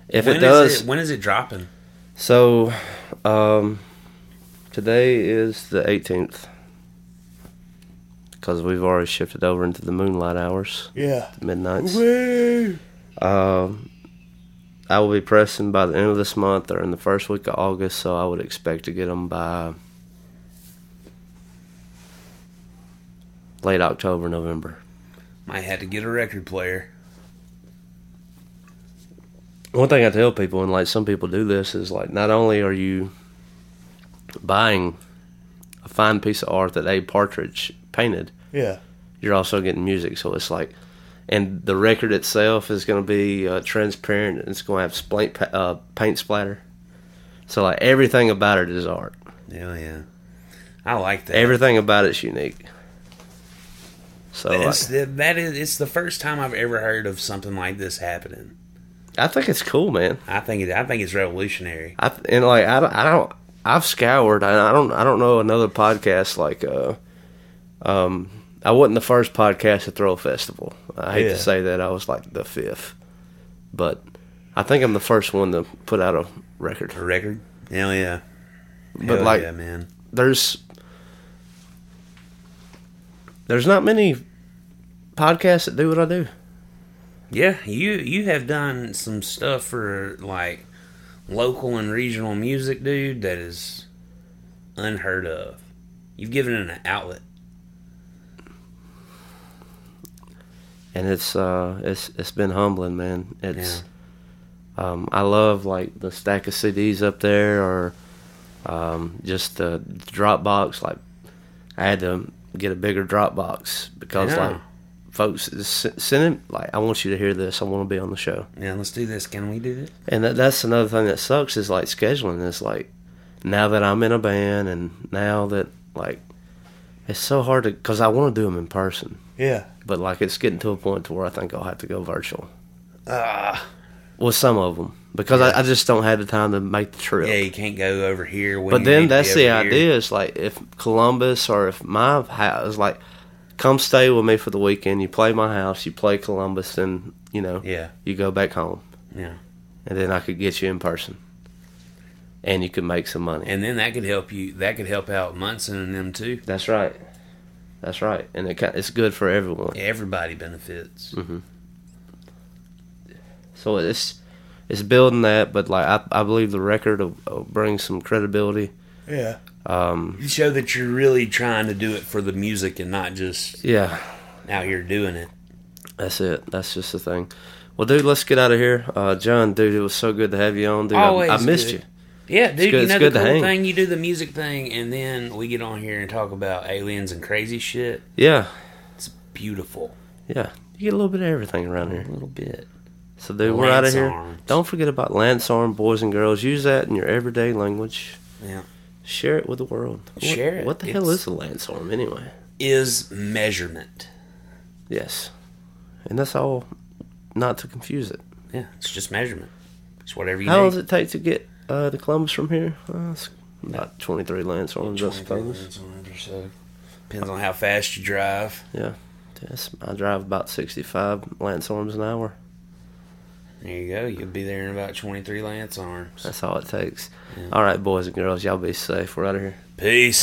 If When it is does, it, when is it dropping? so um, today is the 18th because we've already shifted over into the moonlight hours, Yeah. midnights. Um, I will be pressing by the end of this month or in the first week of August, so I would expect to get them by late October, November. Might have to get a record player. One thing I tell people, and like some people do this, is like not only are you buying a fine piece of art that Abe Partridge painted, Yeah. you're also getting music. So it's like, and the record itself is going to be uh, transparent. and It's going to have splint, uh, paint splatter. So like everything about it is art. Yeah, yeah. I like that. Everything about it's unique. So like, that is it's the first time I've ever heard of something like this happening. I think it's cool, man. I think it, I think it's revolutionary. I and like I don't, I don't I've scoured. I, I don't I don't know another podcast like uh um I wasn't the first podcast to throw a festival. I hate Yeah. to say that I was like the fifth, but I think I'm the first one to put out a record. A record? Hell yeah. But Hell like yeah, man. there's there's not many podcasts that do what I do. Yeah, you you have done some stuff for like local and regional music, dude. That is unheard of. You've given it an outlet. and it's uh it's it's been humbling, man. It's um I love like the stack of CDs up there or um just the Dropbox. Like I had to get a bigger Dropbox because Yeah. like folks send it like I want you to hear this. I want to be on the show, Yeah, let's do this. Can we do this? and that, that's another thing that sucks is like scheduling. Is like now that I'm in a band and now that like it's so hard to because I want to do them in person. Yeah. But like it's getting to a point to where I think I'll have to go virtual. Ah. Well, some of them because I, I just don't have the time to make the trip. Yeah, you can't go over here. When but then that's the here. idea. Is like if Columbus or if my house, like, come stay with me for the weekend. You play my house. You play Columbus, and you know, Yeah. you go back home, Yeah. and then I could get you in person, and you could make some money. And then that could help you. That could help out Munson and them too. that's right. That's right, and it, it's good for everyone. Everybody benefits. Mm. So it's it's building that, but like I, I believe the record will, will bring some credibility. Yeah. Um, You show that you're really trying to do it for the music and not just yeah, out here doing it. that's it. That's just the thing. Well, dude, let's get out of here. Uh, John, dude, it was so good to have you on, dude. I- Always I, missed good. you. Yeah, dude. good- You it's know good the to cool hang. thing, you do the music thing, and then we get on here and talk about aliens and crazy shit. Yeah, It's beautiful. yeah. You get a little bit of everything around here. A little bit. So, dude, we're out of here. Arms. Don't forget about Lance Arm, boys and girls. Use that in your everyday language. Yeah. Share it with the world. What- Share it. What the hell is a Lance Arm anyway? Is measurement. Yes, and that's all. Not to confuse it. Yeah, it's just measurement. It's whatever you How long does it take to get uh, to Columbus from here? Uh, it's about 23 Lance Arms, I suppose. Depends on how fast you drive. Yeah. Yes, I drive about 65 Lance Arms an hour. There you go. You'll be there in about 23 Lance arms. That's all it takes. All right, boys and girls, y'all be safe. We're out of here. Peace.